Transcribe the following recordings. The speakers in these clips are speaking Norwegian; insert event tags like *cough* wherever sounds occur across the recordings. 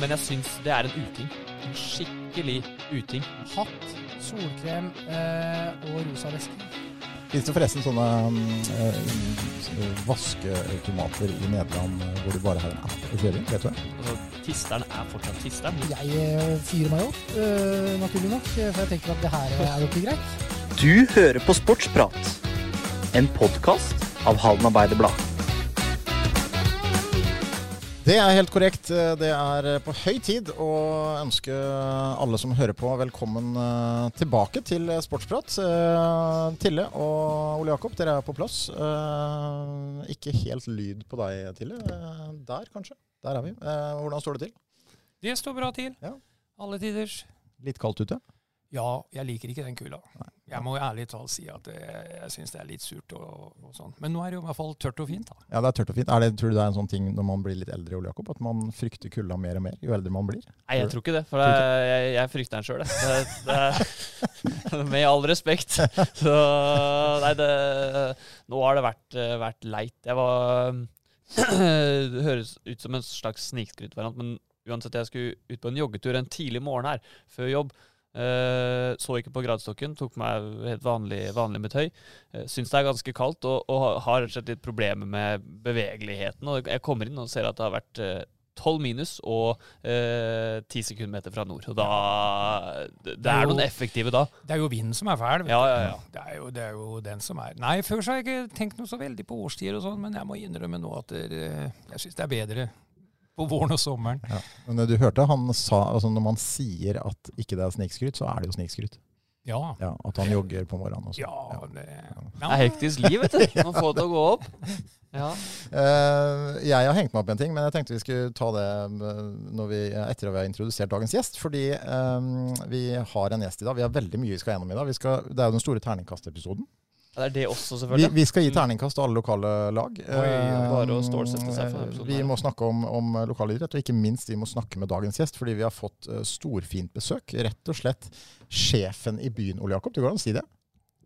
men jeg syns det er en uting. En skikkelig uting. Hatt, solkrem eh, og rosa veske. Fins det forresten sånne uh, vasketomater i Nederland eh, hvor du bare har en app å kjøre i? Vet du det? Altså, tisteren er fortsatt tisteren. Jeg eh, fyrer meg opp, eh, naturlig nok, eh, for jeg tenker at det her er jo ikke greit. Du hører på Sportsprat, en podkast av Halden Arbeiderblad. Det er helt korrekt. Det er på høy tid å ønske alle som hører på, velkommen eh, tilbake til Sportsprat. Eh, Tille og Ole Jakob, dere er på plass. Eh, Ikke helt lyd på deg, Tille. Der, kanskje. Der er vi. Hvordan står det til? Det står bra til. Ja. Alle tiders. Litt kaldt ute? Ja, jeg liker ikke den kula. Jeg må ærlig talt si at jeg, jeg syns det er litt surt og, og sånn. Men nå er det jo i hvert fall tørt og fint. da. Ja, det er tørt og fint. Er det, tror du det er en sånn ting når man blir litt eldre, Ole Jakob, at man frykter kulda mer og mer jo eldre man blir? Nei, jeg tror ikke det. For det, jeg, jeg frykter den sjøl, jeg. Det, det, *laughs* med all respekt. *laughs* Så nei, det Nå har det vært, vært leit. Jeg var Det *clears throat* høres ut som en slags snikskrytvariant, men uansett, jeg skulle ut på en joggetur en tidlig morgen her, før jobb. Eh, så ikke på gradestokken, tok meg helt vanlig, vanlig med tøy. Uh, Syns det er ganske kaldt og, og har rett og slett litt problemer med bevegeligheten. Og jeg kommer inn og ser at det har vært tolv 12 minus og ti 10 sekundmeter fra nord. Og da Det, det er noen effektive da. Det er jo vinden som er fæl. Ja, ja, ja. Det, er jo, det er jo den som er Nei, før så har jeg ikke tenkt noe så veldig på årstider og sånn, men jeg må innrømme nå at det, jeg syns det er bedre på våren og sommeren. Ja. Men du hørte han sa altså Når man sier at ikke det er snikskryt, så er det jo snikskryt. Ja. Ja, at han jogger på morgenen også. Ja, det, Det er hektisk liv, vet du. *laughs* Man får det til å gå opp. Ja. Uh, jeg har hengt meg opp i en ting, men jeg tenkte vi skulle ta det eh, når vi, etter at vi har introdusert dagens gjest. Fordi um, vi har en gjest i dag. Vi har veldig mye vi skal gjennom i dag. Vi skal, det er jo den store terningkastepisoden. Det er det også, selvfølgelig. vi skal gi terningkast til alle lokale lag. Oi, bare å stålsette seg for den Vi må snakke om, om lokalidrett, og ikke minst vi må snakke med dagens gjest. Fordi vi har fått eh, storfint besøk. Rett og slett sjefen i byen, Ole Jakob. Du går an å si det?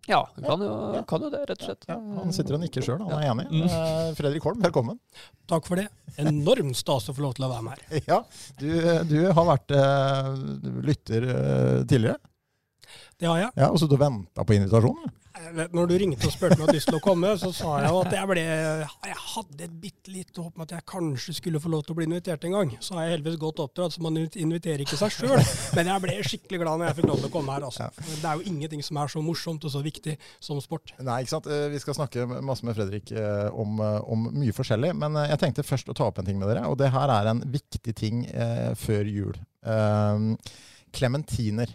Ja, du kan jo, kan jo det, rett og slett. Ja, han sitter og nikker sjøl, han er enig. Mm. Eh, Fredrik Holm, velkommen. Takk for det. Enormt stas å få lov til å være med her. *laughs* Ja, du, du har vært eh, lytter eh, tidligere, Det har jeg. ja, og så du venta på invitasjonen? Når du ringte og spurte om jeg hadde lyst til å komme, så sa jeg jo at jeg ble Jeg hadde et bitte lite håp om at jeg kanskje skulle få lov til å bli invitert en gang. Så har jeg heldigvis godt oppdratt, så man inviterer ikke seg sjøl. Men jeg ble skikkelig glad når jeg fikk lov til å komme her. Altså. Det er jo ingenting som er så morsomt og så viktig som sport. Nei, ikke sant. Eh, Vi skal snakke masse med Fredrik eh, om, eh, om mye forskjellig. Men jeg tenkte først å ta opp en ting med dere, og det her er en viktig ting før jul. Klementiner.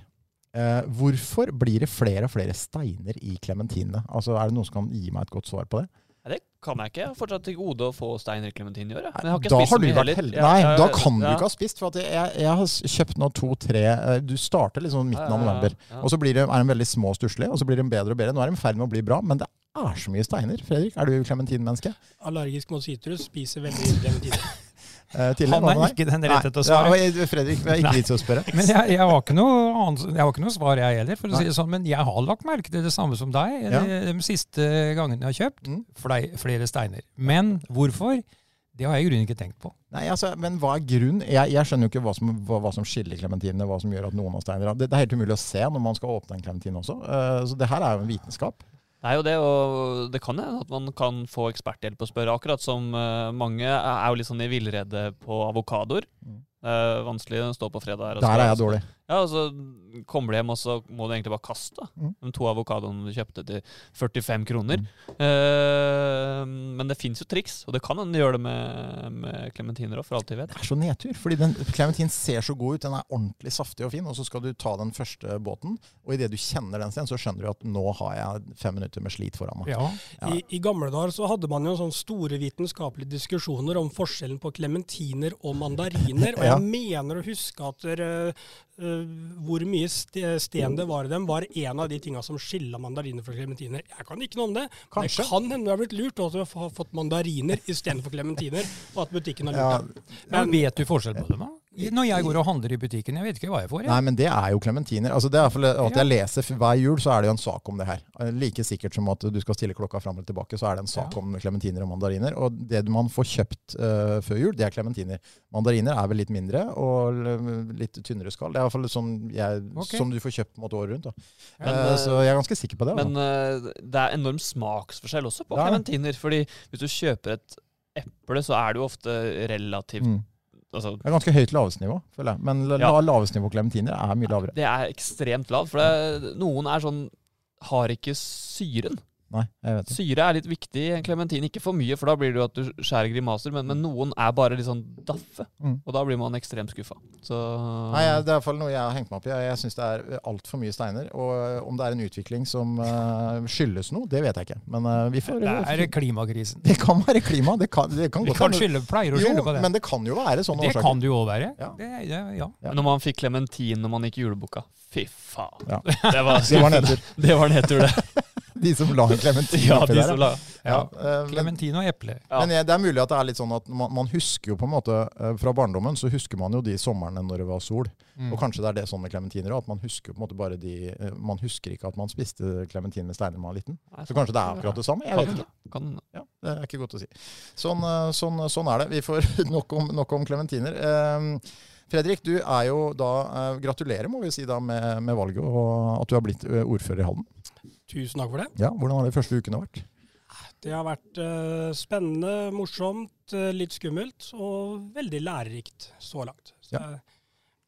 Eh, hvorfor blir det flere og flere steiner i klementinene? Altså, er det noen som kan gi meg et godt svar på det? Nei, det kan jeg ikke. Jeg har fortsatt til gode å få steiner i klementin i år. jeg. Men jeg har ikke da spist har du vært heldig. Ja, Nei, ja, da kan du ikke ha spist. For at jeg, jeg har kjøpt nå to-tre eh, Du starter liksom midten av Ja, ja, ja, november. ja. Og så blir det, er de veldig små og stusslige, og så blir de bedre og bedre. Nå er de i ferd med å bli bra, men det er så mye steiner. Fredrik, er du klementinmenneske? Allergisk mot sitrus, spiser veldig lite Eh, Han er ikke den rette til å svare. Ja, Fredrik, det er ikke vits å spørre. Men jeg, jeg, har ikke noe jeg har ikke noe svar, jeg heller. for å Nei. si det sånn, Men jeg har lagt merke til det samme som deg Ja. de, de siste gangene jeg har kjøpt. Mm. Flere, flere steiner. Men hvorfor? Det har jeg i grunnen ikke tenkt på. Nei, altså, Men hva er grunnen? Jeg, jeg skjønner jo ikke hva som, hva, hva som skiller klementinene, hva som gjør at noen har steiner. Det, det er helt umulig å se når man skal åpne en klementin også. Uh, så det her er jo en vitenskap. Det er jo det, og det kan hende at man kan få eksperthjelp og spørre. Akkurat som uh, mange er jo litt sånn i villrede på avokadoer. Mm. Er vanskelig å stå på fredag her. og Der er jeg dårlig. Ja, og så kommer du hjem, og så må du egentlig bare kaste Mm. de to avokadoene du kjøpte til 45 kroner. Mm. Uh, men det fins jo triks, og det kan hende gjøre det med, med klementiner òg, for alt vi vet. Det er så nedtur, fordi den klementin ser så god ut. Den er ordentlig saftig og fin, og så skal du ta den første båten, og idet du kjenner den steinen, så skjønner du at nå har jeg fem minutter med slit foran meg. Ja, Ja. I, I gamle dager så hadde man jo sånne store vitenskapelige diskusjoner om forskjellen på klementiner og mandariner. *laughs* Og Ja. jeg mener å huske at dere, eh, hvor mye sten det var i dem, var en av de tinga som skilla mandariner fra klementiner. Jeg kan ikke noe om det. Kanskje. Det kan hende du har blitt lurt, og at du har fått mandariner istedenfor klementiner, og at butikken har lurt Ja, deg. Men Men vet du forskjell på dem? da? Når jeg går og handler i butikken, jeg vet ikke hva jeg får. Nei, men det er jo klementiner. Altså, det er i hvert fall at jeg leser hver jul, så er det jo en sak om det her. Eh, Like sikkert som at du skal stille klokka fram eller tilbake, så er det en sak Ja. om klementiner og mandariner. Og det man får kjøpt uh, før jul, det er klementiner. Mandariner er vel litt mindre og litt tynnere skall. Det er i hvert fall sånn jeg, okay. som du får kjøpt på en måte året rundt. Da. Men, eh, så jeg er ganske sikker på det. Men eh, det er enorm smaksforskjell også på klementiner. Ja. fordi hvis du kjøper et eple, så er det jo ofte relativt Mm. Altså, Det er ganske høyt lavestnivå, føler jeg. Men la, Ja. lavestnivå klementiner er mye lavere. Det er ekstremt lavt. For det, noen er sånn har ikke syren. Nei, jeg vet det. Syre er litt viktig i en klementin. Ikke for mye, for da blir det jo at du skjærer grimaser, men, men noen er bare litt sånn daffe. Mm. Og da blir man ekstremt skuffa. Så Nei, jeg, Det er i hvert fall noe jeg har hengt meg opp i. Jeg, jeg syns det er altfor mye steiner. Og om det er en utvikling som uh, skyldes noe, det vet jeg ikke. Men uh, vi får Det er klimakrisen. Det kan være klima. Det kan, det kan Vi godt kan skylde, pleier å skylde på det. men det kan jo være sånne det årsaker. kan det jo òg være. Ja. Det, det, ja. Ja. Når man fikk klementin når man gikk i juleboka Fy faen. Ja. Det var Det var nedtur. *laughs* Det var nedtur, det. *laughs* De som la en klementin Ja, oppi de der. som la Ja, Klementin ja. Og eple. Ja. men det er mulig at det er litt sånn at man, man husker jo på en måte eh, Fra barndommen så husker man jo de somrene når det var sol. Mm. Og kanskje det er det sånn med klementiner òg, at man husker på en måte bare de eh, Man husker ikke at man spiste klementin med steiner da man var liten. Så kanskje det er akkurat det samme? Jeg vet ikke. Kan, Ja, det er ikke godt å si. Sånn, eh, sånn, sånn er det. Vi får *laughs* nok om, nok klementiner. Eh, Fredrik, du er jo da eh, Gratulerer må vi si da med, med valget og at du har blitt eh, ordfører i Halden. Tusen takk for det. Ja, Hvordan har de første ukene vært? Det har vært uh, spennende, morsomt, uh, litt skummelt og veldig lærerikt så langt. Så Ja. jeg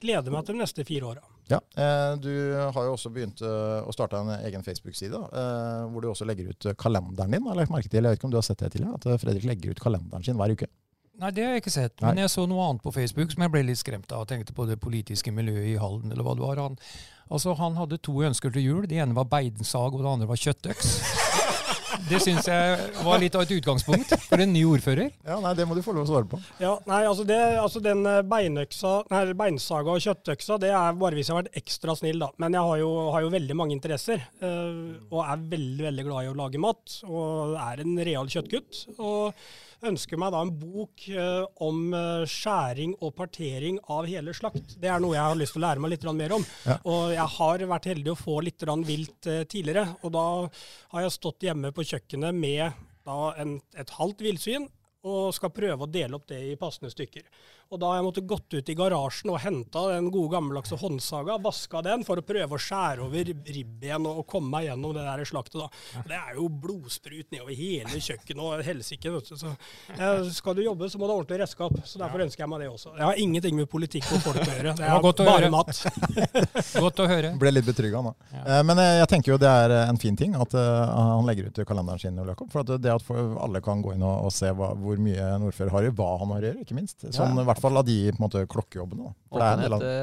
gleder meg til de neste fire åra. Ja, eh, Du har jo også begynt å starte en egen Facebook-side, hvor du også legger ut kalenderen din. Jeg lagt merke til, jeg vet ikke om du har sett det tidligere, at Fredrik legger ut kalenderen sin hver uke. Nei, det har jeg ikke sett. Nei. Men jeg så noe annet på Facebook som jeg ble litt skremt av. og tenkte på det politiske miljøet i Halden, eller hva det var. Han, altså, han hadde to ønsker til jul. Det ene var beinsag, og det andre var kjøttøks. *laughs* Det syns jeg var litt av et utgangspunkt for en ny ordfører. Ja, nei, Det må du få lov å svare på. Ja, nei, altså, det, altså den eh, beinøksa, nei, beinsaga og kjøttøksa, det er bare hvis jeg har vært ekstra snill, da. Men jeg har jo, har jo veldig mange interesser, Øh, og er veldig, veldig glad i å lage mat. Og er en real kjøttgutt. Og ønsker meg da en bok eh, om eh, skjæring og partering av hele slakt. Det er noe jeg har lyst til å lære meg litt mer om. Ja. Og jeg har vært heldig å få litt vilt eh, tidligere, og da har jeg stått hjemme på kjøkkenet med da en, et halvt villsvin og skal prøve å dele opp det i passende stykker. Og da har jeg måttet gått ut i garasjen og henta den gode gammeldagse håndsaga, vaska den for å prøve å skjære over ribben og, og komme meg gjennom det der slaktet. da. Det er jo blodsprut nedover hele kjøkkenet og helsike. vet du. Så eh, skal du jobbe, så må du ha ordentlig redskap. Så derfor ønsker jeg meg det også. Jeg har ingenting med politikk og folk å gjøre. *laughs* Det er godt å bare høre. mat. *laughs* Godt å høre. Ble litt betrygga nå. Ja. Eh, Men eh, jeg tenker jo det er en fin ting at eh, han legger ut kalenderen sin. Ole Jakob, For at det at alle kan gå inn og, og se hva, hvor mye en ordfører har i, hva han har å gjøre, ikke minst. Sånn, I hvert fall av de på en måte, klokkejobbene. da. Det Åpenhet, det,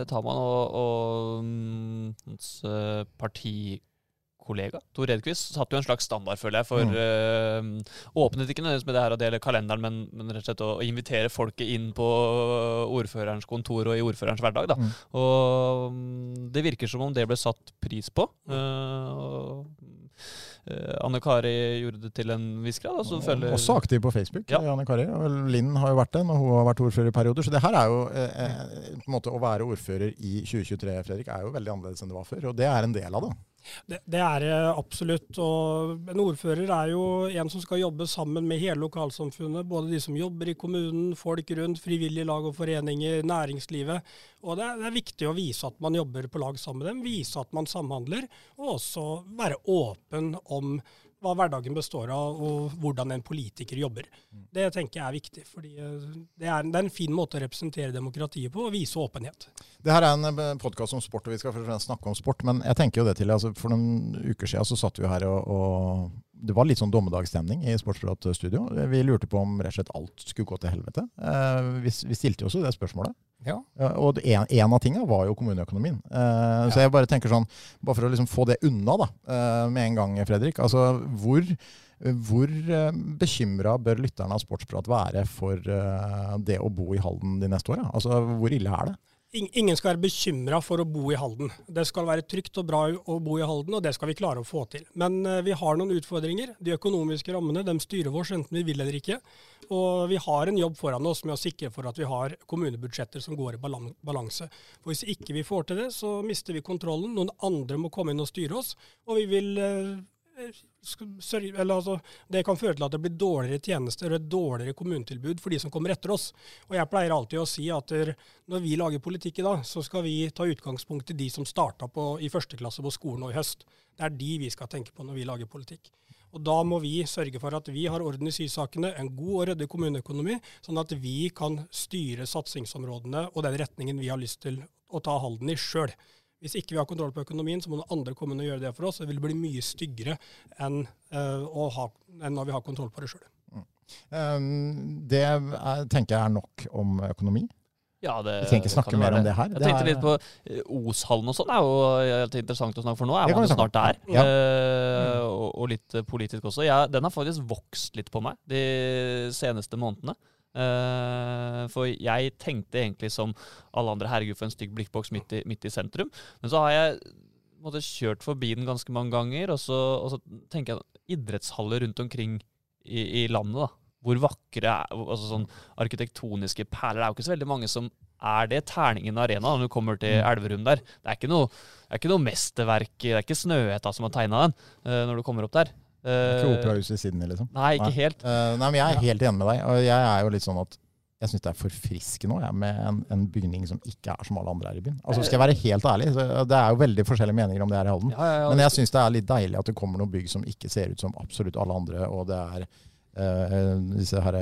det tar man. Og, og mm, eh, partikollega Tor Edquist satte jo en slags standard, føler jeg, for Mm. uh, åpenhet. Ikke nødvendigvis med det her å dele kalenderen, men, men rett og slett å, invitere folket inn på ordførerens kontor og i ordførerens hverdag. Da. Mm. Og um, det virker som om det ble satt pris på. Uh, eh, Anne Kari gjorde det til en viss grad. Altså, følger... Også aktiv på Facebook. Ja. Anne Kari. Linn har jo vært det når hun har vært ordfører i perioder. Så det her er jo eh, eh, på en måte Å være ordfører i 2023 Fredrik, er jo veldig annerledes enn det var før. Og det er en del av det. Det, det er det absolutt. Og en ordfører er jo en som skal jobbe sammen med hele lokalsamfunnet. Både de som jobber i kommunen, folk rundt, frivillige lag og foreninger, næringslivet. Og det er, det er viktig å vise at man jobber på lag sammen med dem, vise at man samhandler, og også være åpen om hva hverdagen består av, og hvordan en politiker jobber. Det tenker jeg er viktig. fordi eh, det er, en fin måte å representere demokratiet på, og vise åpenhet. Det her er en podkast om sport, og vi skal først og fremst snakke om sport. Men jeg tenker jo det til, altså for noen uker siden så satt vi her og, og det var litt sånn dommedagsstemning i Sportsprat-studio. Vi lurte på om rett og slett alt skulle gå til helvete. Eh, vi, vi stilte jo også det spørsmålet. Ja. Ja, og en, en av tingene var jo kommuneøkonomien. Eh, Så jeg bare tenker sånn, bare for å liksom få det unna da, eh, med en gang, Fredrik. Altså, hvor, hvor bekymra bør lytterne av Sportsprat være for det å bo i Halden de neste åra? Altså, hvor ille er det? Ing- ingen skal være bekymra for å bo i Halden. Det skal være trygt og bra å bo i Halden, og det skal vi klare å få til. Men eh, vi har noen utfordringer. De økonomiske rammene de styrer oss enten vi vil eller ikke. Og vi har en jobb foran oss med å sikre for at vi har kommunebudsjetter som går i balanse. For Hvis ikke vi får til det, så mister vi kontrollen. Noen andre må komme inn og styre oss. Og vi vil eh, eller altså, Det kan føre til at det blir dårligere tjenester og et dårligere kommunetilbud for de som kommer etter oss. Og Jeg pleier alltid å si at når vi lager politikk i dag, så skal vi ta utgangspunkt i de som starta i første klasse på skolen nå i høst. Det er de vi skal tenke på når vi lager politikk. Og Da må vi sørge for at vi har orden i sysakene, en god og ryddig kommuneøkonomi, sånn at vi kan styre satsingsområdene og den retningen vi har lyst til å ta Halden i sjøl. Hvis ikke vi har kontroll på økonomien, så må noen andre komme inn og gjøre det for oss. Det vil bli mye styggere enn, eh, å ha, enn når vi har kontroll på det sjøl. Um, det er, tenker jeg er nok om økonomi. Ja, det, Vi trenger ikke snakke mer om det her. Jeg Det tenkte er- litt på eh, Oshallen og sånn. er jo helt interessant å snakke for nå. er Det man jo snart der. Ja. Uh, og, og litt eh, politisk også. Jeg, den har faktisk vokst litt på meg de seneste månedene. Eh, for jeg tenkte egentlig som alle andre herregud for en stygg blikkboks midt i, midt i sentrum. Men så har jeg måtte, kjørt forbi den ganske mange ganger, og så, og så tenker jeg idrettshaller rundt omkring i, i landet. da. Hvor vakre altså sånn arkitektoniske perler. Det er jo ikke så veldig mange som er det. Terningen arena når du kommer til Elverum der. Det er ikke noe, det er ikke noe mesterverk. Det er ikke Snøhetta som har tegna den uh, når du kommer opp der. Eh, Ikke operahuset i Sydney, liksom. Nei, ikke Nei. helt. Eh, nei, men jeg er helt enig med deg. Og jeg er jo litt sånn at jeg syns det er forfriskende òg, med en, en bygning som ikke er som alle andre her i byen. Altså Skal jeg være helt ærlig, så det er jo veldig forskjellige meninger om det her i Halden. Ja, ja, ja. Men jeg syns det er litt deilig at det kommer noen bygg som ikke ser ut som absolutt alle andre. Og det er eh, disse her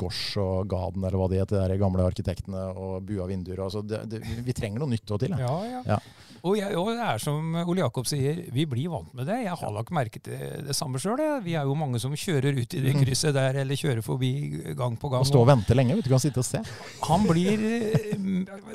Gosh og Gaden, eller hva de heter, de gamle arkitektene, og bua vinduer. Altså det, det, vi trenger noe nytt òg til. Ja, ja. Og, jeg, og det er som Ole Jakob sier, vi blir vant med det. Jeg har lagt merke til det samme sjøl. Vi er jo mange som kjører ut i det krysset der, eller kjører forbi gang på gang. Og stå og vente lenge, vet du kan sitte og se. Han blir, eh,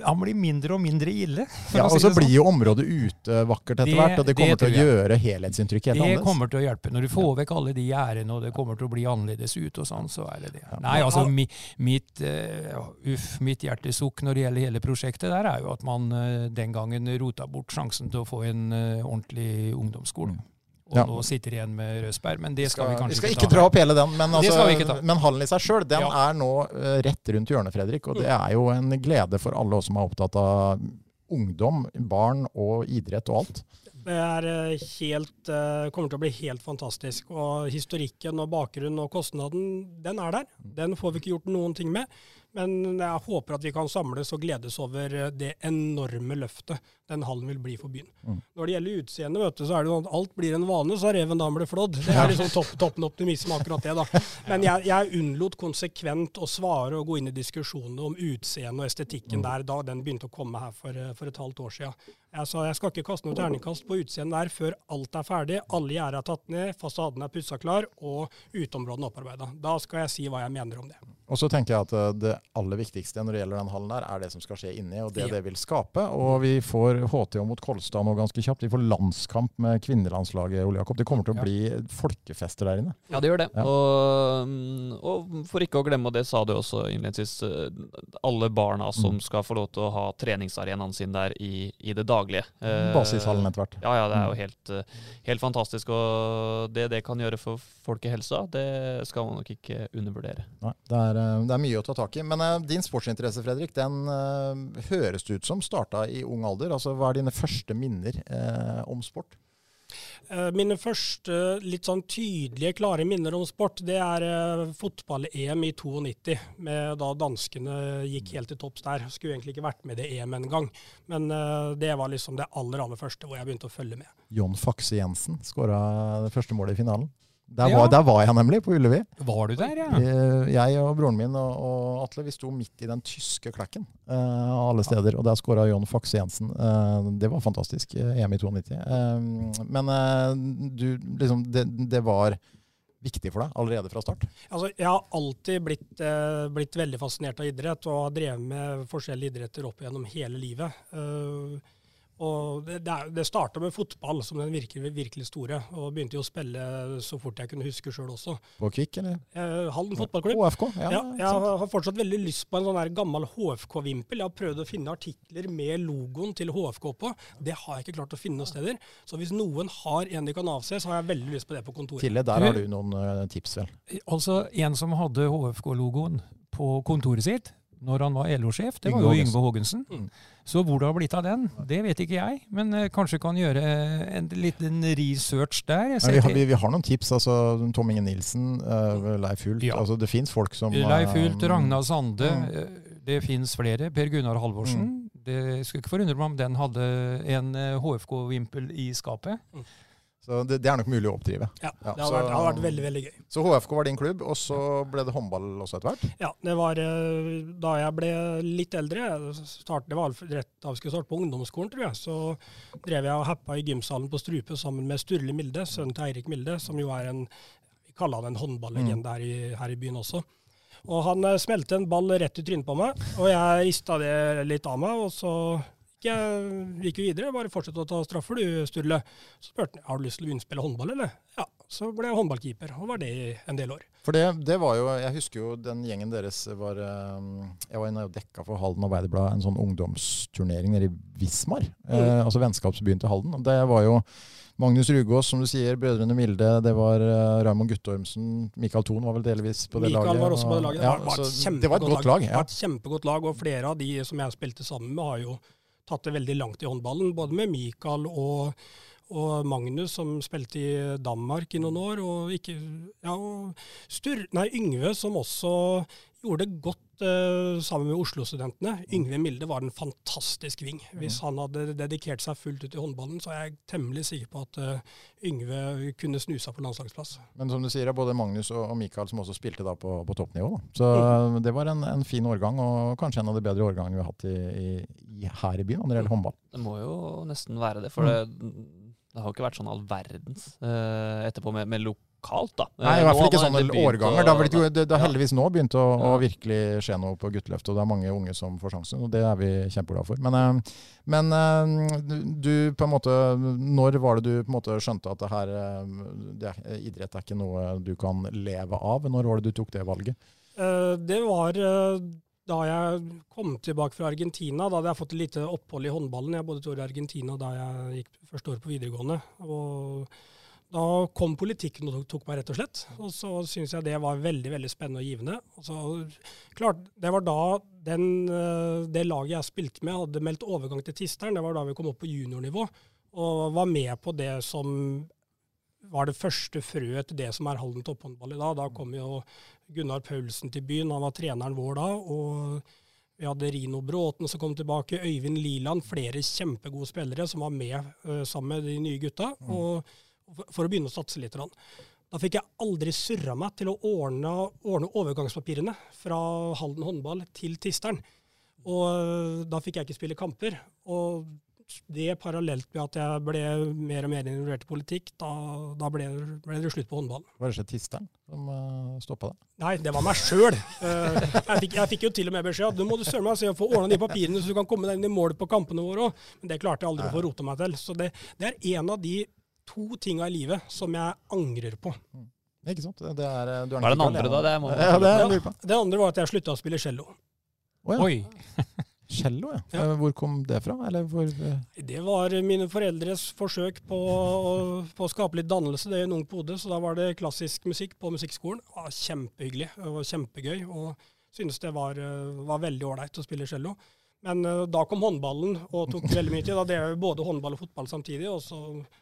han blir mindre og mindre ille. Ja, Og si så sånn. blir jo området ute vakkert etter Det- hvert, og det kommer det til å gjøre helhetsinntrykket helt Det kommer til å hjelpe. Når du får vekk alle de gjerdene, og det kommer til å bli annerledes ut, og sånn, så er det det. Nei, altså mi, mitt, uh, uff, mitt hjertesukk når det gjelder hele prosjektet der, er jo at man uh, den gangen rota bort sjansen til å få en eh, ordentlig ungdomsskole. Og Ja. nå sitter igjen med Røsberg, men det skal vi vi kanskje skal ikke ikke dra opp hele den, men, skal vi ikke altså, men hallen i seg sjøl, den Ja. er nå eh, rett rundt hjørnet, Fredrik. Og det er jo en glede for alle oss som er opptatt av ungdom, barn og idrett og alt. Det er eh, helt, kommer til å bli helt fantastisk. Og historikken og bakgrunnen og kostnaden, den er der. Den får vi ikke gjort noen ting med. Men jeg håper at vi kan samles og gledes over det enorme løftet den hallen vil bli for byen. Mm. Når det gjelder utseendet, vet du, så er det jo at alt blir en vane, så har reven damen blitt flådd. Det er liksom topp, toppen optimisme, akkurat det, da. Men jeg, jeg unnlot konsekvent å svare og gå inn i diskusjonene om utseende og estetikken der da den begynte å komme her for, eh, for et halvt år siden. Jeg sa jeg skal ikke kaste noe terningkast på utseendet der før alt er ferdig, alle gjerder er tatt ned, fasaden er pussa klar og uteområdene opparbeida. Da skal jeg si hva jeg mener om det. Og så tenker jeg at eh, det aller viktigste når det gjelder den hallen der, er det som skal skje inni, og det Ja. det vil skape. Og vi får HTH mot Kolstad nå ganske kjapt. Vi får landskamp med kvinnelandslaget, Ole Jakob. Det kommer til å Ja. bli folkefester der inne. Ja, det gjør det. Ja. Og, mm, og for ikke å glemme, og det sa du også innledningsvis, eh, alle barna som Mm. skal få lov til å ha treningsarenaen sin der i, i det daglige. Eh, Basishallen etter hvert. Ja, ja, det er Mm. jo helt, eh, helt fantastisk. Og det det kan gjøre for folkehelsa, det skal man nok ikke undervurdere. Nei, det, er, det er mye å ta tak i. Men din sportsinteresse, Fredrik, den høres det ut som starta i ung alder. Altså, Hva er dine første minner eh, om sport? Eh, Mine første litt sånn tydelige, klare minner om sport, det er eh, fotball-EM i 92. Med da danskene gikk helt til topps der. Skulle egentlig ikke vært med i det EM en gang. Men eh, det var liksom det aller, aller første hvor jeg begynte å følge med. John Fakse Jensen skåra det første målet i finalen. Der, Ja. var, der var jeg nemlig, på Ullevi. Var du der, ja? Eh, Jeg og broren min og, og Atle vi sto midt i den tyske klekken av uh, alle steder. Og der skåra John Fakse Jensen. Uh, det var fantastisk. eh, EM i 92. Uh, men eh, du, liksom, det, det var viktig for deg allerede fra start? Altså, jeg har alltid blitt, eh, blitt veldig fascinert av idrett, og har drevet med forskjellige idretter opp gjennom hele livet. Eh, Og det, det, starta med fotball som den virkelig, virkelig store, og begynte jo å spille så fort jeg kunne huske sjøl også. På Kvikk, eller? Eh, Halden fotballklubb. HFK? Ja, Ja, jeg sant? har fortsatt veldig lyst på en sånn gammel HFK-vimpel. Jeg har prøvd å finne artikler med logoen til HFK på. Det har jeg ikke klart å finne noen steder. Så hvis noen har en de kan avse, så har jeg veldig lyst på det på kontoret. Tille, der har du noen eh, tips, vel? Altså, en som hadde HFK-logoen på kontoret sitt når han var LO-sjef, det var jo Yngve Haagensen. Mm. Så hvor det har blitt av den, det vet ikke jeg. Men uh, kanskje kan gjøre en liten research der. Ser vi, har, vi, vi har noen tips. altså Tom Inge Nilsen, uh, Leif Hult. Ja. altså Det fins folk som Leif Hult, eh, Ragna Sande, mm. eh, det fins flere. Per Gunnar Halvorsen. Det skulle ikke forundre meg om den hadde en eh, HFK-vimpel i skapet. Så det, det er nok mulig å oppdrive. Ja, Ja, det har, så- vært, det har vært veldig, veldig gøy. Så HFK var din klubb, og så ble det håndball også etter hvert? Ja, det var eh, da jeg ble litt eldre, start, det var rett da vi skulle starte på ungdomsskolen, tror jeg, så drev jeg og happa i gymsalen på Strupe sammen med Sturle Milde, sønnen til Eirik Milde, som jo er en Vi kaller han en håndballegende her, i, her i byen også. Og han eh, smelte en ball rett i trynet på meg, og jeg rista det litt av meg, og så jeg gikk jo videre. Bare fortsett å ta straffer du, Sturle. Så spurte han har du lyst til å begynne å spille håndball, eller? Ja. Så ble jeg håndballkeeper, og var det i en del år. For det, det var jo Jeg husker jo den gjengen deres var eh, Jeg var inne og dekka for Halden Arbeiderblad en sånn ungdomsturnering nede i Vismar. Eh, altså vennskapsbyen til Halden. Det var jo Magnus Rugås, som du sier, Brødrene Milde, det var uh, Raymond Guttormsen, Mikael Thon var vel delvis på det Mikael laget. var også på det laget. Det Ja, var, var det var et godt lag. Det Ja. var et kjempegodt lag, og flere av de som jeg spilte sammen med, har jo tatt det veldig langt i håndballen. Både med Mikael og, og Magnus, som spilte i Danmark i noen år. Og, ikke, ja, og Stur, nei, Yngve, som også gjorde det godt sammen med Oslo-studentene. Yngve Milde var en fantastisk ving. Hvis han hadde dedikert seg fullt ut i håndballen, så er jeg temmelig sikker på at eh, Yngve kunne snu seg på landslagsplass. Men som du sier, er både Magnus og, Mikael som også spilte da på, på toppnivå. Da. Så Mm. det var en, en fin årgang, og kanskje en av de bedre årgangene vi har hatt i, i, her i byen når det gjelder håndball. Det må jo nesten være det, for det, det har jo ikke vært sånn all verdens eh, etterpå med, med lokalt, da. Nei, i hvert fall ikke sånne årganger. å- Det har, det, det har heldigvis nå begynt å, å virkelig skje noe på gutteløftet, og det er mange unge som får sjansen, og det er vi kjempeglade for. Men, eh, men eh, du på en måte Når var det du på en måte skjønte at det her eh, det er, idrett er ikke noe du kan leve av? Når var det du tok det valget? Eh, Det var da jeg kom tilbake fra Argentina. Da hadde jeg fått et lite opphold i håndballen. Jeg bodde et år i Argentina da jeg gikk første år på videregående. Og da kom politikken og tok meg, rett og slett. Og så syns jeg det var veldig veldig spennende og givende. Og så, klart, Det var da den, eh, det laget jeg spilte med, hadde meldt overgang til Tisteren. Det var da vi kom opp på juniornivå. Og var med på det som var det første frøet til det som er Halden topphåndball i dag. Da kom jo Gunnar Paulsen til byen, han var treneren vår da. og vi hadde Rino Bråten som kom tilbake, Øyvind Liland, flere kjempegode spillere som var med uh, sammen med de nye gutta, og, for, å begynne å satse litt. Da fikk jeg aldri surra meg til å ordne, ordne overgangspapirene fra Halden håndball til Tisteren. Og eh, da fikk jeg ikke spille kamper. Og det parallelt med at jeg ble mer og mer involvert i politikk, da, da ble, ble det slutt på håndballen. Var det ikke Tisteren som uh, stoppa det? Nei, det var meg sjøl. jeg, fikk- jeg fikk jo til og med beskjed at du må du søren meg se å få ordna de papirene så du kan komme deg inn i mål på kampene våre òg. Men det klarte jeg aldri å få rota meg til. Så det, det er en av de to tinga i livet som jeg angrer på. Ikke sant? Det er, du er Hva er den andre, da? Det må Ja, det er jeg. Det andre var at jeg slutta å spille cello. Oh, ja. Oi! *laughs* Cello, ja. Ja. Eh, Hvor kom det fra? Eller hvor eh, Det var mine foreldres forsøk på, å- på å skape litt dannelse det er en ung pode. Så da var det klassisk musikk på musikkskolen. Det var kjempehyggelig. og kjempegøy. Og syntes det var, eh, var veldig ålreit å spille cello. Men eh, da kom håndballen og tok veldig mye tid. Da drev jeg både håndball og fotball samtidig, og så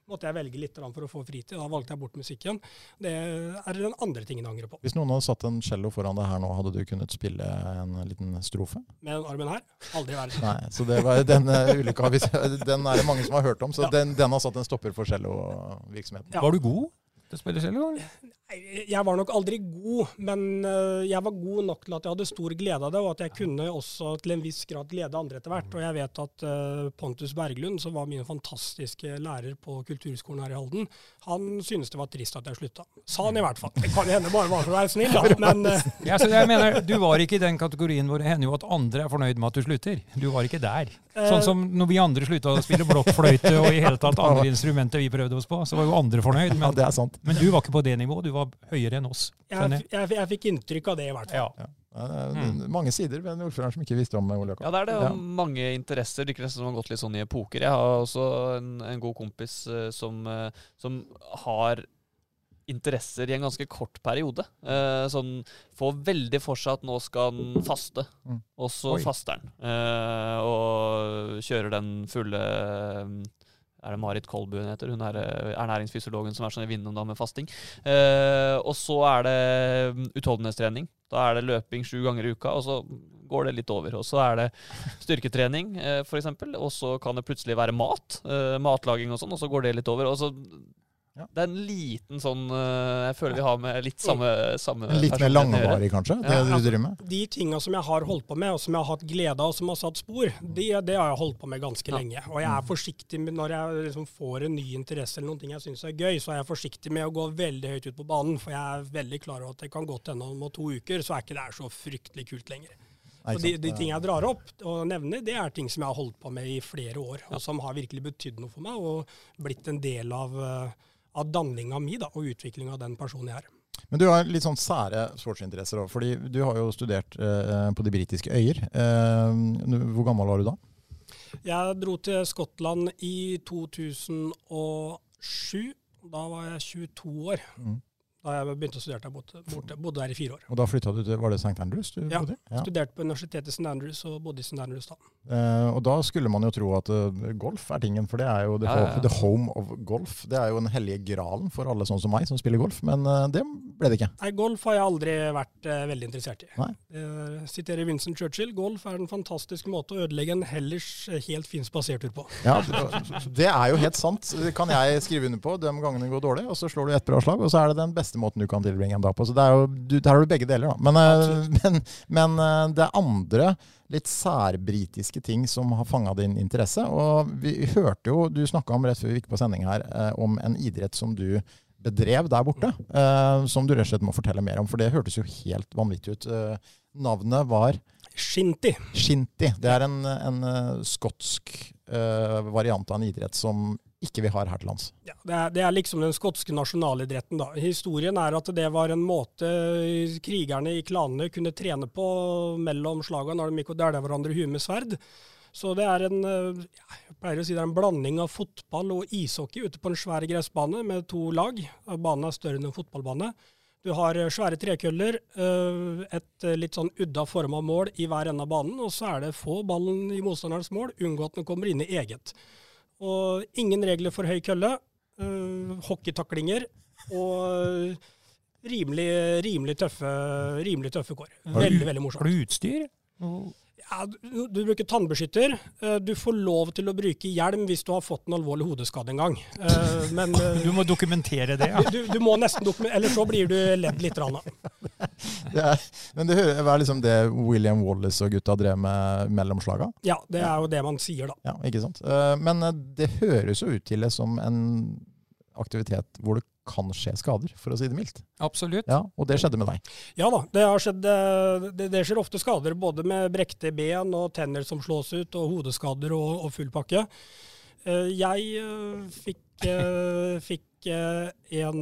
måtte jeg velge litt for å få fritid. Da valgte jeg bort musikken. Det er den andre tingen jeg angrer på. Hvis noen hadde satt en cello foran deg her nå, hadde du kunnet spille en liten strofe? Med den armen her aldri i verden. Nei, så det var den uh, ulykka Den er det mange som har hørt om, så Ja. den, den har satt en stopper for cellovirksomheten. Ja. Var du god til å spille cello? Jeg var nok aldri god, men øh, jeg var god nok til at jeg hadde stor glede av det, og at jeg kunne også til en viss grad glede andre etter hvert. Og jeg vet at øh, Pontus Berglund, som var min fantastiske lærer på kulturskolen her i Halden, han syntes det var trist at jeg slutta. Sa han i hvert fall. Det kan hende bare var for å være snill, da. *laughs* Men øh, Ja, så jeg mener, Du var ikke i den kategorien hvor det hender jo at andre er fornøyd med at du slutter. Du var ikke der. Sånn som når vi andre slutta å spille blokkfløyte og i hele tatt andre instrumenter vi prøvde oss på, så var jo andre fornøyd. Ja, Men, det sant. men du var ikke på det nivået, du var høyere enn oss. skjønner jeg, jeg, jeg fikk inntrykk av det, i hvert fall. Ja. Mm. Mange sider ved ordføreren som ikke visste om Ole Jakob. Ja, det er det. Ja. Mange interesser. Det virker nesten som har gått litt sånn i epoker. Jeg har også en, en god kompis eh, som, eh, som har interesser i en ganske kort periode. Eh, sånn får veldig for seg at nå skal han faste, Mm. og så faster han. Eh, og kjører den fulle eh, er det Marit Kolbu hun heter? Hun er eh, ernæringsfysiologen som er sånn i vinden med fasting. Eh, og så er det mm, utholdenhetstrening. Da er det løping sju ganger i uka, og så går det litt over. Og så er det styrketrening, eh, eksempel, og så kan det plutselig være mat. Eh, matlaging og sånn, og så går det litt over. Og så Ja. Det er en liten sånn eh, Jeg føler vi har med litt samme, samme Litt mer langvarig, kanskje, det Ja, du driver med? De tinga som jeg har holdt på med, og som jeg har hatt glede av, og som har satt spor, det, det har jeg holdt på med ganske Ja. lenge. Og jeg er forsiktig med når jeg liksom får en ny interesse eller noe jeg syns er gøy, så er jeg forsiktig med å gå veldig høyt ut på banen. For jeg er veldig klar over at det kan godt hende om to uker, så er ikke det her så fryktelig kult lenger. Så de, de ting jeg drar opp og nevner, det er ting som jeg har holdt på med i flere år, og som har virkelig betydd noe for meg, og blitt en del av, eh, av danninga mi da, og utviklinga av den personen jeg er. Men du har litt sånn sære sportsinteresser òg, fordi du har jo studert eh, på de britiske øyer. Eh, hvor gammel var du da? Jeg dro til Skottland i 2007. Da var jeg 22 år. Mm. Da jeg begynte å studere der borte. borte. Bodde der i fire år. Og da flytta du til Var det St. Andrews? Du Ja. bodde ja. Studerte på universitetet i St. Andrews og bodde i St. Andrews da. Eh, og da skulle man jo tro at uh, golf er tingen, for det er jo the, Ja, ja, ja. the home of golf. Det er jo den hellige gralen for alle sånn som meg som spiller golf, men uh, det ble det ikke. Nei, golf har jeg aldri vært veldig interessert i. Nei. Eh, siterer Vincent Churchill, golf er en fantastisk måte å ødelegge en hellers helt fin spasertur på. Ja, det- det er jo helt sant. Det kan jeg skrive under på de gangene det går dårlig, og så slår du ett bra slag, og så er det den beste måten du kan tilbringe en dag på. Så det er jo, du, der har du begge deler, da. Men, *laughs* men, men det andre litt særbritiske ting som har fanga din interesse. Og vi hørte jo, du snakka om rett før vi gikk på sending her, eh, om en idrett som du bedrev der borte, eh, som du rett og slett må fortelle mer om, for det hørtes jo helt vanvittig ut. Eh, navnet var Shinty. Shinty. Det er en, en skotsk eh, variant av en idrett som ikke vi har her til lands. Ja, det, er, det er liksom den skotske nasjonalidretten. da. Historien er at det var en måte krigerne i klanene kunne trene på mellom slagene når de gikk og dælja hverandre i huet med sverd. Så det er en jeg pleier å si det er en blanding av fotball og ishockey ute på en svær gressbane med to lag. Banen er større enn en fotballbane. Du har eh, svære trekøller, eh, et eh, litt sånn udda forma mål i hver ende av banen, og så er det få ballen i motstanderens mål, unngå at den kommer inn i eget. Og ingen regler for høy kølle. Uh, hockeytaklinger og rimelig, rimelig, tøffe, rimelig tøffe kår. Veldig, Veldig, morsomt. Har du utstyr? Ja, du, du bruker tannbeskytter. Eh, Du får lov til å bruke hjelm hvis du har fått en alvorlig hodeskade en gang. Eh, Men eh, *laughs* Du må dokumentere det. Ja. du, du må nesten dokumentere, Eller så blir du ledd litt. Rann. *laughs* Det er, men det er liksom det William Wallace og gutta drev med mellom slaga? Ja, det er jo det man sier, da. Ja, ikke sant? Eh, Men eh, det høres jo ut til det som en aktivitet hvor det kan skje skader, for å si det mildt. Absolutt. Ja, Og det skjedde med deg. Ja da, det har skjedd eh, det, det skjer ofte skader både med brekte ben og tenner som slås ut, og hodeskader og, og full pakke. Eh, Jeg eh, fikk, fikk en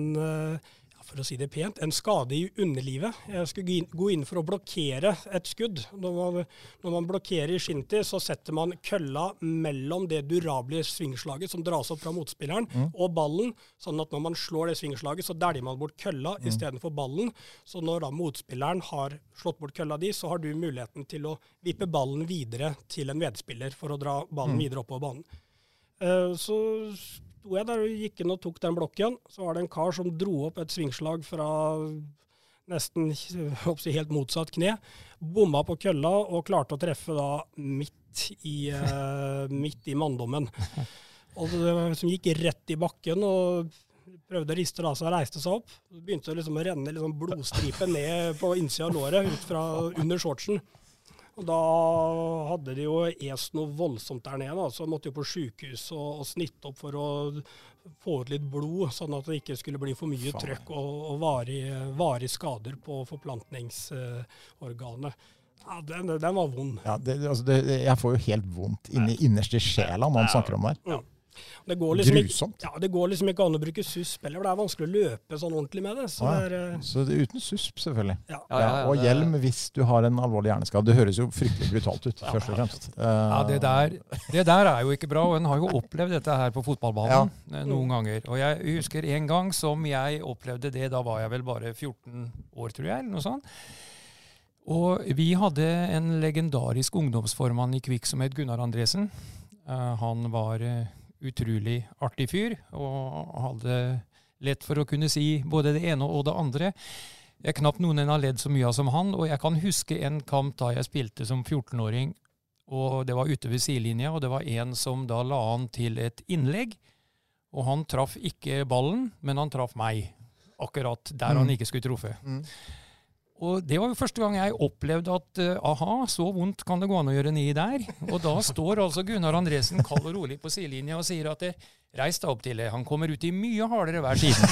for å si det pent, en skade i underlivet. Jeg skulle gå inn, for å blokkere et skudd. Når man, når man blokkerer i shinty, så setter man kølla mellom det durable svingslaget som dras opp fra motspilleren, og ballen, sånn at når man slår det svingslaget, så dæljer man bort kølla istedenfor ballen. Så når da motspilleren har slått bort kølla di, så har du muligheten til å vippe ballen videre til en medspiller for å dra ballen videre oppover banen. Uh, Så sto jeg der og gikk inn og tok den blokken. Så var det en kar som dro opp et svingslag fra nesten jeg håper å si, helt motsatt kne. Bomma på kølla og klarte å treffe da midt i, uh, *laughs* midt i manndommen. Og det som gikk rett i bakken og prøvde å riste av seg og reiste seg opp. Så begynte det liksom å renne liksom blodstripe ned på innsida av låret ut fra under shortsen. Og da hadde de jo est noe voldsomt der nede, da, så måtte jo på sjukehus og, og snitte opp for å få ut litt blod, sånn at det ikke skulle bli for mye Faen. trøkk og, og varig, varig skader på forplantningsorganet. Ja, den, den var vond. Ja, det, altså det, jeg får jo helt vondt inni innerst i sjela når han snakker om det her. Det går, liksom ikke, ja, det går liksom ikke an å bruke susp heller, for det er vanskelig å løpe sånn ordentlig med det. Så Ja. det er, eh, Så det er uten susp, selvfølgelig. ja. Ja, ja, ja, og det- hjelm hvis du har en alvorlig hjerneskade. Det høres jo fryktelig brutalt ut, først og fremst. Ja, det der, det der er jo ikke bra, og en har jo opplevd dette her på fotballbanen eh, noen ganger. Og jeg husker en gang som jeg opplevde det, da var jeg vel bare 14 år, tror jeg, eller noe sånt. Og vi hadde en legendarisk ungdomsformann i Kvikk som het Gunnar Andresen. Uh, han var utrolig artig fyr, og hadde lett for å kunne si både det ene og det andre. Det er knapt noen en har ledd så mye av som han, og jeg kan huske en kamp da jeg spilte som 14-åring og det var ute ved sidelinja, og det var en som da la an til et innlegg. Og han traff ikke ballen, men han traff meg. Akkurat der han Mm. ikke skulle truffet. Mm. Og det var jo første gang jeg opplevde at uh, aha, så vondt kan det gå an å gjøre nedi der. Og da står altså Gunnar Andresen kald og rolig på sidelinja og sier at eh, reis deg opp til det. Han kommer ut i mye hardere hver side. *laughs*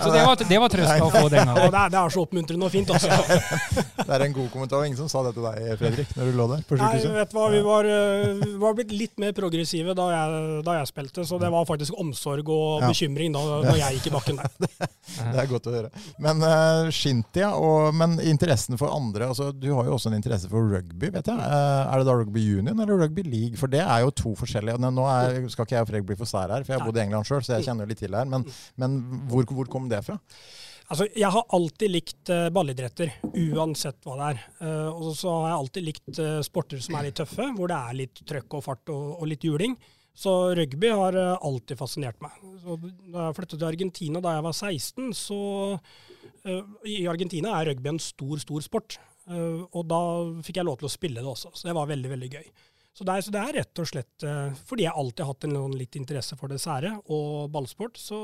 Så det var, det var trøsta å få den *laughs* Og gangen. det, er, det er så oppmuntrende og fint, altså. *laughs* Det er en god kommentar. Ingen som sa det til deg, Fredrik, når du lå der på Nei, sykehuset? vet du hva, vi var, eh, vi var blitt litt mer progressive da jeg, da jeg spilte, så det var faktisk omsorg og bekymring da, da jeg gikk i bakken *laughs* der. Det er godt å høre. Men uh, Shintia, og, men interessen for andre altså, Du har jo også en interesse for rugby, vet jeg. Uh, er det da rugby union eller rugby league? For det er jo to forskjellige. Nå er, skal ikke jeg og Fredrik bli for sær her, for jeg har bodd i England sjøl, så jeg kjenner jo litt til det her. Men, men hvor, hvor kom det fra? Altså, jeg har alltid likt eh, ballidretter, uansett hva det er. Eh, og så har jeg alltid likt eh, sporter som er litt tøffe, hvor det er litt trøkk og fart og, og litt juling. Så rugby har alltid fascinert meg. Så da jeg flyttet til Argentina da jeg var 16, så I Argentina er rugby en stor, stor sport. Og da fikk jeg lov til å spille det også, så det var veldig, veldig gøy. Så det, er, så det er rett og slett fordi jeg alltid har hatt en litt interesse for det sære og ballsport, så,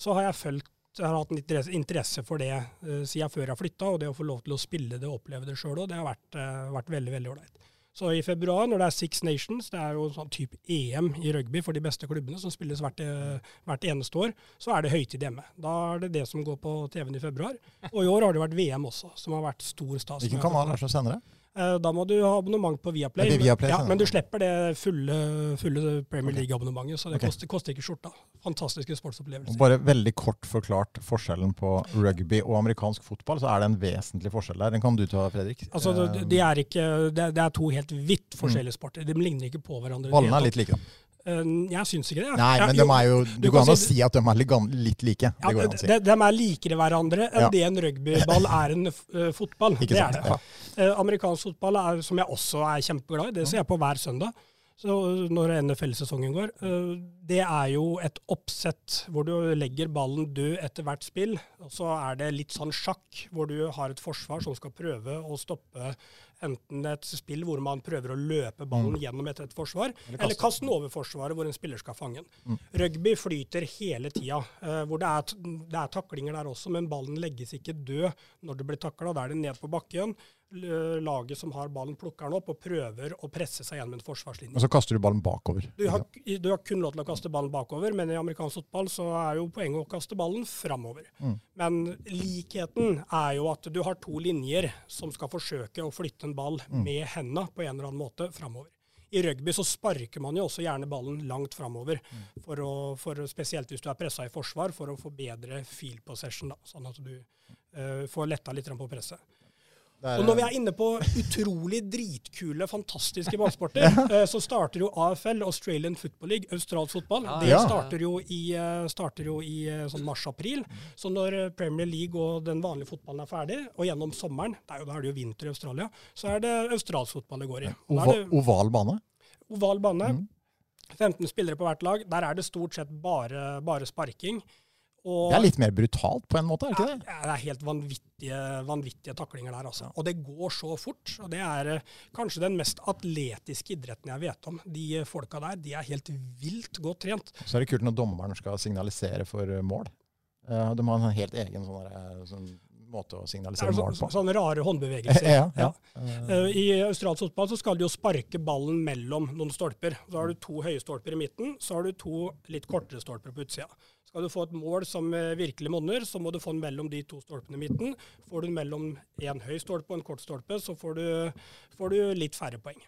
så har jeg følt jeg har hatt en interesse, for det uh, siden før jeg flytta, og det å få lov til å spille det og oppleve det sjøl òg, det har vært, uh, vært veldig veldig ålreit. Så i februar, når det er Six Nations, det er jo sånn type EM i rugby for de beste klubbene, som spilles hvert, eh, hvert eneste år, så er det høytid hjemme. Da er det det som går på TV-en i februar. Og i år har det vært VM også, som har vært stor stas. Hvilken kanal er det som sender det? Eh, Da må du ha abonnement på Viaplay. Viaplay, ja, sånn. men du slipper det fulle, fulle Premier League-abonnementet, så det okay. koster, koster ikke skjorta. Fantastiske Og sportsopplevelser. Bare veldig kort forklart forskjellen på rugby og amerikansk fotball, så er det en vesentlig forskjell der. Den kan du ta, Fredrik. Altså, Eh, det, de er det, er- to helt vidt forskjellige sporter. De ligner ikke på hverandre. Ballene er litt like. da. Eh, Jeg syns ikke det. Nei, Ja, men jo, de er jo Du kan jo si- at de er litt, like. ja, Det går an å si. de, de er likere hverandre enn Ja. det en rugbyball *laughs* er en eh, fotball. Ikke det sant? er det. Eh, amerikansk fotball, er, som jeg også er kjempeglad i, det ser jeg på hver søndag. Så når NFL-sesongen går. Det er jo et oppsett hvor du legger ballen død etter hvert spill. Og så er det litt sånn sjakk, hvor du har et forsvar som skal prøve å stoppe enten et spill hvor man prøver å løpe ballen gjennom etter et forsvar, Eller eller kaste. den over forsvaret hvor en spiller skal fange den. Rugby flyter hele tida, uh, hvor det er, det er taklinger der også, men ballen legges ikke død når det blir takla. Da er det ned på bakken. Laget som har ballen, plukker den opp og prøver å presse seg gjennom en forsvarslinje. Og så kaster du ballen bakover. Du har, du har kun lov til å kaste ballen bakover, men i amerikansk fotball så er jo poenget å kaste ballen framover. Mm. Men likheten er jo at du har to linjer som skal forsøke å flytte en ball Mm. med henda på en eller annen måte framover. I rugby så sparker man jo også gjerne ballen langt framover, Mm. for å, for, spesielt hvis du er pressa i forsvar, for å få bedre field possession, da, sånn at du uh, får letta litt på presset. Er- Og når vi er inne på utrolig dritkule, fantastiske *laughs* ballsporter, ja. så starter jo AFL, Australian Football League, australsk fotball. Ja, Det ja. starter jo i, eh, starter jo i eh, sånn mars-april. Så når eh, Premier League og den vanlige fotballen er ferdig, og gjennom sommeren, det er jo, da er det jo vinter i Australia, så er det australsk fotball det går i. Ova, det oval bane. oval bane, Mm. 15 spillere på hvert lag. Der er det stort sett bare, bare sparking. Og Det er litt mer brutalt på en måte, er det ikke det? ja, det er helt vanvittige, vanvittige taklinger der, altså. Og det går så fort. Og det er eh, kanskje den mest atletiske idretten jeg vet om. De folka der, de er helt vilt godt trent. Så er det kult når dommeren skal signalisere for eh, mål. Eh, De har en helt egen sånn der, sånn måte å signalisere er mål på. sånne rare *laughs* håndbevegelser. Ja, ja. Ja. I australsk fotball så skal de jo sparke ballen mellom noen stolper. Så har du to høye stolper i midten, så har du to litt kortere stolper på utsida. Skal du få et mål som eh, virkelig monner, så må du få den mellom de to stolpene i midten. Får du den mellom en høy stolpe og en kort stolpe, så får du, får du litt færre poeng.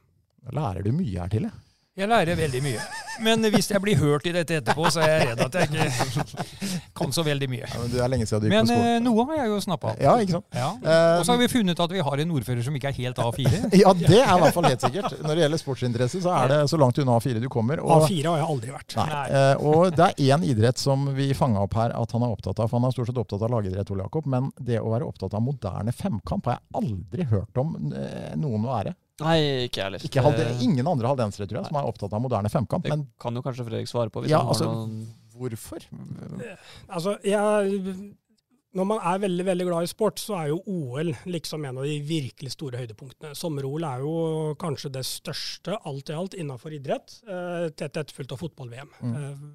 Da lærer du mye her til, jeg. Jeg lærer veldig mye. Men hvis jeg blir hørt i dette etterpå, så er jeg redd at jeg ikke *laughs* kan så veldig mye. Ja, men det er lenge siden du gikk Men på skolen. Men noe har jeg jo snappa opp. Ja, ikke sant? Ja. Eh, Og så har vi funnet at vi har en ordfører som ikke er helt A4. *laughs* Ja, det er i hvert fall helt sikkert. Når det gjelder sportsinteresse, så er det så langt unna A4 du kommer. Og, A4 har jeg aldri vært. nei, Nei. eh, og det er én idrett som vi fanga opp her at han er opptatt av. For han er stort sett opptatt av lagidrett, Ole Jakob. Men det å være opptatt av moderne femkamp har jeg aldri hørt om eh, noen å være. Nei, ikke jeg heller. Ikke halde, ingen andre haldensere, tror jeg, som er opptatt av moderne femkamp. Det Men kan jo kanskje Fredrik svare på. Hvis Ja, han har altså- noen hvorfor? Altså, jeg, når man er veldig veldig glad i sport, så er jo OL liksom en av de virkelig store høydepunktene. Sommer-OL er jo kanskje det største alt i alt innenfor idrett, eh, tett etterfulgt av fotball-VM. Mm.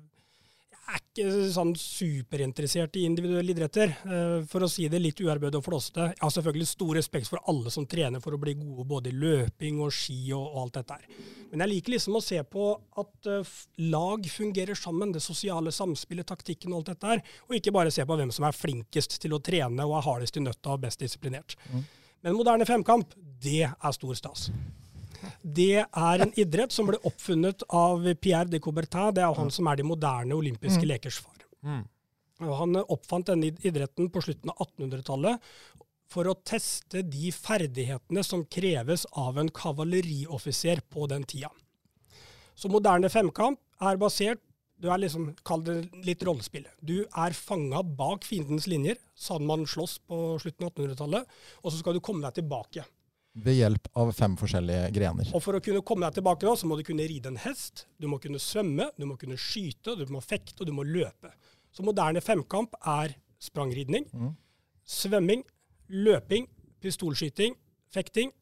Er ikke sånn superinteressert i individuelle idretter. Eh, For å si det litt uærbødig og flåsete. Jeg har selvfølgelig stor respekt for alle som trener for å bli gode både i løping og ski og, og alt dette her. Men jeg liker liksom å se på at eh, lag fungerer sammen. Det sosiale samspillet, taktikken og alt dette her. Og ikke bare se på hvem som er flinkest til å trene og er hardest i nøtta og best disiplinert. Mm. Men moderne femkamp, det er stor stas. Det er en idrett som ble oppfunnet av Pierre de Coubertin. Det er han som er de moderne olympiske Mm. lekers far. Mm. Han oppfant denne idretten på slutten av 1800-tallet for å teste de ferdighetene som kreves av en kavalerioffiser på den tida. Så moderne femkamp er basert du er liksom, Kall det litt rollespill. Du er fanga bak fiendens linjer, sånn man slåss på slutten av 1800-tallet, og så skal du komme deg tilbake. Ved hjelp av fem forskjellige grener. Og for å kunne komme deg tilbake nå, så må du kunne ride en hest, du må kunne svømme, du må kunne skyte, du må fekte, og du må løpe. Så moderne femkamp er sprangridning, mm. svømming, løping, pistolskyting, fekting.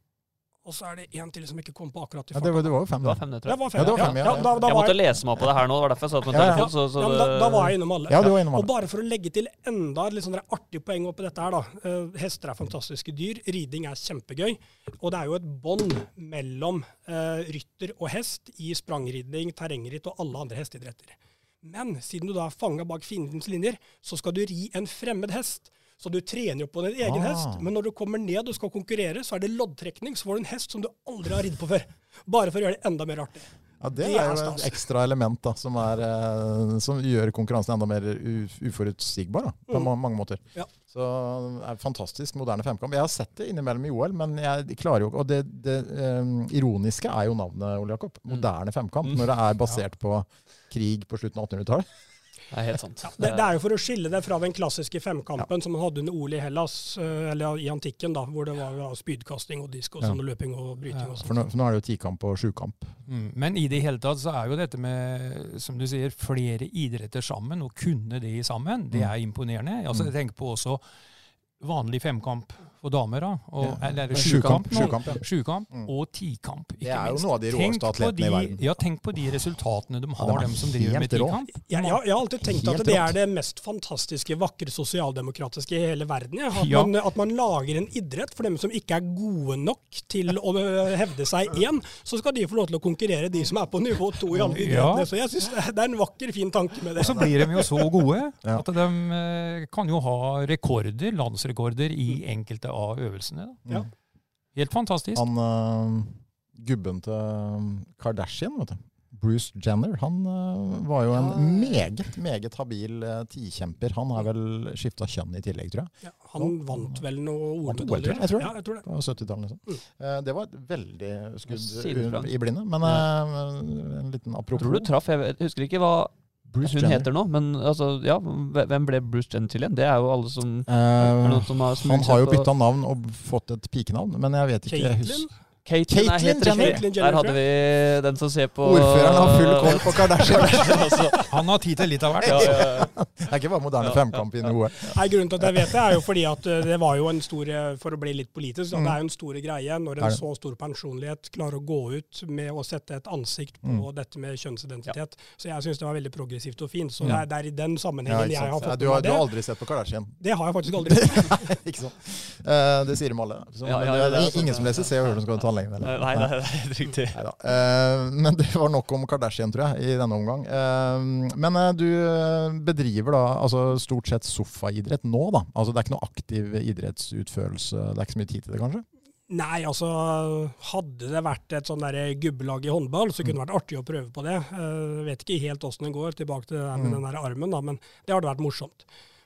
Og så er det én til som ikke kom på akkurat i Ja, det, var, det var jo fem, Det var da. fem, det, tror jeg. var fem. Ja, det var fem, ja, ja. da, da, Jeg måtte jeg, lese meg opp på det her nå, det var derfor jeg satt med Ja, telefon. Så, så ja, da, da var jeg innom alle. Ja, du var innom alle. Og bare for å legge til enda et litt sånn artig poeng oppi dette her, da. Eh, hester er fantastiske dyr. Riding er kjempegøy. Og det er jo et bånd mellom uh, rytter og hest i sprangridning, terrengritt og alle andre hesteidretter. Men siden du da er fanga bak fiendens linjer, så skal du ri en fremmed hest. Så du trener jo på din egen Ah. hest, men når du kommer ned og skal konkurrere, så er det loddtrekning. Så får du en hest som du aldri har ridd på før. Bare for å gjøre det enda mer artig. Ja, det Det er jo et ekstra element da, som, er, eh, som gjør konkurransen enda mer uforutsigbar da, på Mm. mange måter. Ja. Så det er fantastisk moderne femkamp. Jeg har sett det innimellom i OL, men jeg klarer jo ikke Og det, det um, ironiske er jo navnet, Ole Jakob. Moderne femkamp. Mm. Når det er *laughs* basert på krig på slutten av 1800-tallet. Det er helt sant. Ja, det, det er jo for å skille det fra den klassiske femkampen som man hadde under OL i Hellas, eh, eller i antikken, da, hvor det var ja, spydkasting og disk og Ja. sånn, og løping og bryting Ja, og For sånn. nå, for nå er det jo tikamp og sjukamp. Mm. Men i det hele tatt så er jo dette med, som du sier, flere idretter sammen, og kunne de sammen, det Mm. er imponerende. Altså, Mm. jeg tenker på også vanlig femkamp for damer, da. Og, Ja. Eller Men sjukamp. nå. sjukamp, ja. Sjukamp Mm. og tikamp. Det er jo noe av de råeste atletene i verden. Ja, tenk på de resultatene de har, de er dem som driver med tikamp. Jeg, jeg, jeg har alltid tenkt Helt at det er det mest fantastiske, vakre, sosialdemokratiske i hele verden. Ja. At, Ja. man, at man lager en idrett for dem som ikke er gode nok til å øh, hevde seg én, så skal de få lov til å konkurrere, de som er på nivå to i Ja. idrettene. Så jeg syns det, det er en vakker, fin tanke med Og så blir de jo så gode at de eh, kan jo ha rekorder, landsrekorder, i enkelte av øvelsene. Da. Ja. Mm. Helt fantastisk. Han uh, gubben til øh, Kardashian, vet du. Bruce Jenner, han uh, var jo en meget, meget habil uh, tikjemper. Han har vel skifta kjønn i tillegg, tror jeg. Ja, han vant vel noe tror jeg. Jeg tror det. Ja, jeg tror det. På 70-tallet. Liksom. Mm. Uh, Det var et veldig skudd i blinde. Men en liten Jeg tror du traff. Jeg jeg husker ikke hva Bruce hun Jenner. heter nå, men altså, ja, hvem ble Bruce Jenner til igjen? Det er jo alle som uh, er noen som har han har jo bytta navn og fått et pikenavn, men jeg vet ikke jeg Caitlyn? er helt Jenner. riktig. Der hadde vi den som ser på Ordføreren har full koll på Kardashian. *laughs* altså, Han har tid til litt av hvert. ja, ja, ja. *laughs* Det er ikke bare moderne femkamp i noe. Nei, Grunnen til at jeg vet det, er jo fordi at eh, det var jo en stor eh, For å bli litt politisk, da, det er jo en stor greie når en så stor personlighet klarer å gå ut med å sette et ansikt på Mm. dette med kjønnsidentitet. Så jeg syns det var veldig progressivt og fint. Så det, er, det er i den sammenhengen jeg har fått du, med har, du har aldri sett på Kardashian? Det har jeg faktisk aldri sett. *laughs* ikke sånn. Uh, det sier de alle. Så, Ja, men ja, det, det det ingen som leser Se og Hør som skal til tannlegen. eller? Nei, det er helt riktig. *laughs* Neida. Eh, men det var nok om Kardashian, tror jeg, i denne omgang. Uh, men uh, du eh, bedriver da altså stort sett sofaidrett nå, da? Altså Det er ikke noe aktiv idrettsutførelse? Det er ikke så mye tid til det, kanskje? Nei, altså hadde det vært et sånn der gubbelag i håndball, så kunne det vært artig å prøve på det. Uh, vet ikke helt åssen det går, tilbake til det der med Mm. den der armen, da, men det hadde vært morsomt.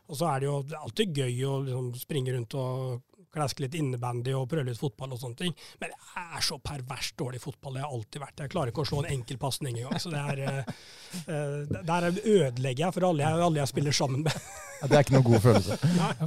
Og så er det jo alltid gøy å liksom springe rundt og klaske litt innebandy og prøve litt fotball og sånne ting. Men jeg er så perverst dårlig i fotball, det har jeg alltid vært. Jeg klarer ikke å slå en enkel pasning engang. Så det er, eh, der ødelegger jeg for alle jeg, alle jeg spiller sammen med. Ja, det er ikke noen god følelse.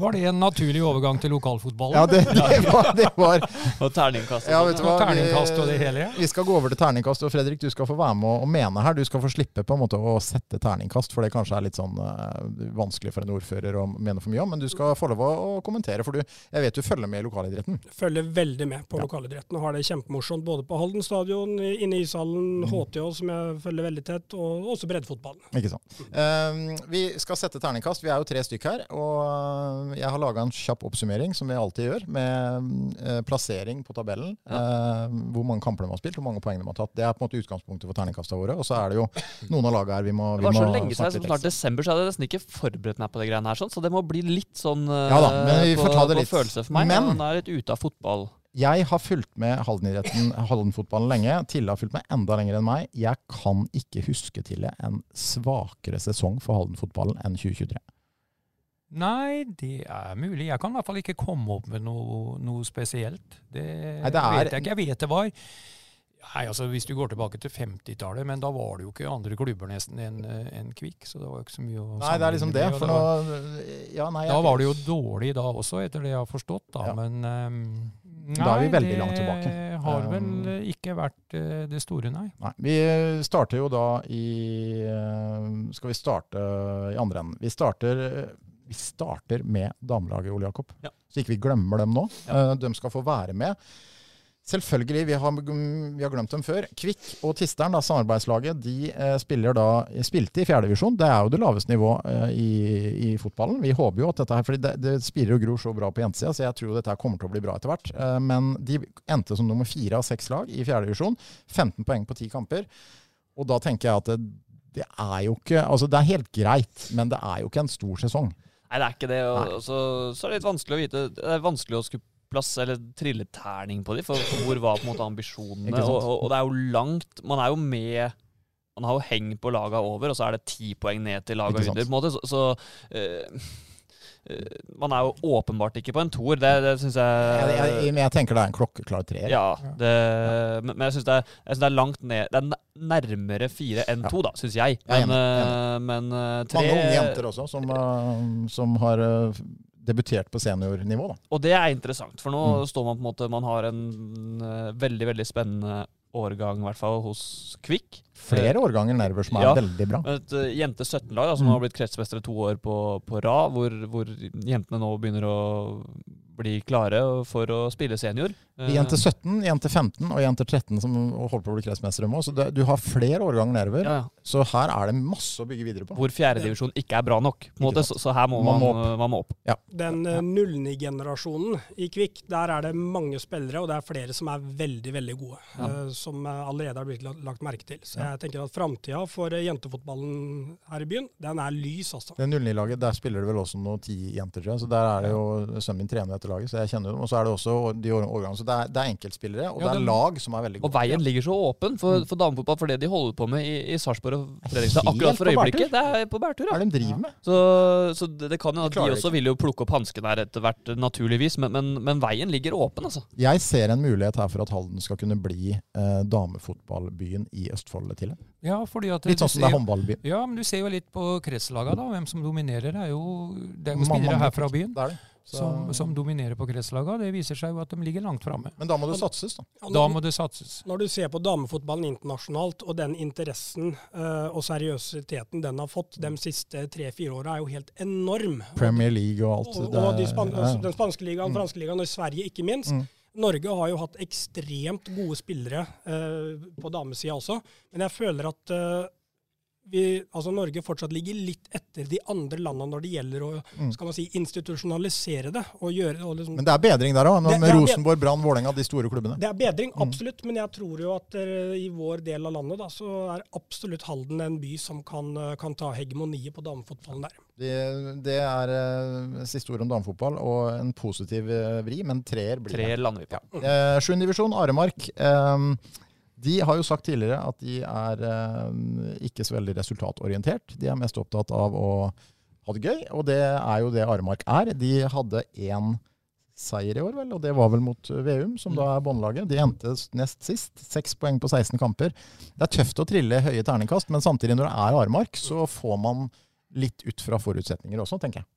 Var det en naturlig overgang til lokalfotballen? Ja, det, det, var, det var Og terningkast. Ja, sånn, vet du Og hva? terningkast og det hele? Vi skal gå over til terningkast, og Fredrik, du skal få være med og, mene her. Du skal få slippe på en måte å sette terningkast, for det kanskje er litt sånn uh, vanskelig for en ordfører å mene for mye om. Men du skal få lov å kommentere, for du, jeg vet du følger med i lokalidretten. følger veldig med på Ja. lokalidretten og har det kjempemorsomt både på Halden stadion, inne i ishallen, HTH som jeg følger veldig tett, og også breddefotballen. Ikke sant. Uh, vi skal sette terningkast. Vi er jo tre stykk her. Og jeg har laga en kjapp oppsummering, som vi alltid gjør, med uh, plassering på tabellen. eh, hvor mange kamper de har spilt, hvor mange poeng de har tatt. Det er på en måte utgangspunktet for terningkastene våre. Og så er det jo noen av lagene her vi må, Det var så lenge siden, som snart desember, så hadde jeg nesten ikke forberedt meg på det greiene her, sånn, så det må bli litt sånn eh, Ja da, men vi på, får ta det litt. følelse for meg. Men- Men, han er litt ute av fotball. Jeg har fulgt med Halden-idretten, Halden-fotballen lenge. Tille har fulgt med enda lenger enn meg. Jeg kan ikke huske til en svakere sesong for Halden-fotballen enn 2023. Nei, det er mulig. Jeg kan i hvert fall ikke komme opp med noe, noe spesielt. Det, Nei, det er- vet jeg ikke. Jeg vet det var Nei, altså Hvis du går tilbake til 50-tallet, men da var det jo ikke andre klubber nesten enn en Kvikk. Så det var jo ikke så mye å Nei, det er liksom det. For det nå var- ja, nei, Da var det jo dårlig da også, etter det jeg har forstått. da, Ja. Men ehm, Da er vi veldig langt tilbake. Det har vel Um, ikke vært eh, det store, nei. Nei, Vi starter jo da i eh, Skal vi starte i andre enden? Vi starter, vi starter med damelaget, Ole Jakob. Ja. Så ikke vi glemmer dem nå. Ja. Eh, De skal få være med. Selvfølgelig, vi har, vi har glemt dem før. Kvikk og Tisteren, da, samarbeidslaget, de eh, spiller da, spilte i fjerdedivisjon. Det er jo det laveste nivået eh, i, i fotballen. Vi håper jo at dette her, fordi det, det spirer og gror så bra på jentesida, så jeg tror dette her kommer til å bli bra etter hvert. Eh, men de endte som nummer fire av seks lag i fjerdedivisjon. 15 poeng på ti kamper. Og da tenker jeg at det, det er jo ikke Altså, det er helt greit, men det er jo ikke en stor sesong. Nei, det er ikke det. Og så, så er det litt vanskelig å vite Det er vanskelig å skulle plass eller trille terning på dem, for hvor var på en måte ambisjonene? Og, og, og det er jo langt Man er jo med Man har jo heng på laga over, og så er det ti poeng ned til laga under. på en måte, Så, så eh, eh, man er jo åpenbart ikke på en toer. Det, det syns jeg, Jeg, jeg, men jeg tenker det er en klokkeklar treer. Ja, det, men, men jeg syns det, det er langt ned Det er nærmere fire enn Ja. to, da, syns jeg. Jeg er Men, enig, eh, men eh, tre Mange unge jenter også, som, eh, som har eh, debutert på seniornivå. da. Og det er interessant, for nå Mm. står man på en måte Man har en eh, veldig, veldig spennende årgang, i hvert fall hos Kvikk. Flere årganger nærmere, som er Ja. veldig bra. Et uh, jente 17-lag da, som Mm. har blitt kretsmestere to år på, på rad, hvor, hvor jentene nå begynner å bli klare for å spille senior. En til 17, jente 15 og jente 13 som holder på å bli kretsmestere nå. Så det, du har flere årganger nedover. ja, ja. Så her er det masse å bygge videre på. Hvor fjerdedivisjon ikke er bra nok. På måte, så, så her må Man man, må man må opp. Den uh, 09-generasjonen i Kvikk, der er det mange spillere, og det er flere som er veldig, veldig gode. Ja. eh, som eh, allerede har blitt lagt, merke til. Så jeg tenker at framtida for eh, jentefotballen her i byen, den er lys, altså. Det 09-laget, der spiller det vel også noen ti jenter, tror jeg. Så der er det jo sønnen min trener dette laget, så jeg kjenner dem. Og så er det også de årgangene. Så det er, det er enkeltspillere, og Ja, det er lag som er veldig gode. Og veien ligger så åpen for, Mm. for damefotball for det de holder på med i, i Sarpsborg og Fredrikstad akkurat for øyeblikket. Det er på bærtur, Hva ja. er det de driver med? Så, så det, det kan jo at de de også ikke. vil jo plukke opp hansken her etter hvert, naturligvis, men, men, men veien ligger åpen, altså. Jeg ser en mulighet her for at Halden skal kunne bli eh, damefotballbyen i Østfold til. Ja, fordi at Litt sånn som det er håndballbyen. Ja, men du ser jo litt på kretslaga, da. Hvem som dominerer, er jo det er jo spillere her fra byen. Det er det. som, som dominerer på kretslaga. Det viser seg jo at de ligger langt framme. Men da må det satses, da. Ja, Da må det satses. Når du ser på damefotballen internasjonalt, og den interessen eh, og seriøsiteten den har fått de siste tre-fire åra, er jo helt enorm. Premier League og alt. Og, og, og de span ja. altså, den spanske ligaen, Mm. franske ligaen og Sverige ikke minst. Mm. Norge har jo hatt ekstremt gode spillere eh, på damesida også, men jeg føler at eh, vi, altså Norge fortsatt ligger litt etter de andre landene når det gjelder å Mm. skal man si, institusjonalisere det. og gjøre og liksom, Men det er bedring der òg, med det er Rosenborg, Brann, Vålerenga, de store klubbene. Det er bedring, Mm. absolutt, men jeg tror jo at eh, i vår del av landet da, så er absolutt Halden en by som kan, eh, kan ta hegemoniet på damefotballen der. Det, det er uh, siste ord om damefotball, og en positiv vri, men treer blir det. Tre lander vi på. Eh, Sjuende divisjon, Aremark. ehm, de har jo sagt tidligere at de er eh, ikke så veldig resultatorientert. De er mest opptatt av å ha det gøy, og det er jo det Aremark er. De hadde én seier i år, vel, og det var vel mot Veum, som da er båndlaget. De endte nest sist. Seks poeng på 16 kamper. Det er tøft å trille høye terningkast, men samtidig, når det er Aremark, så får man litt ut fra forutsetninger også, tenker jeg.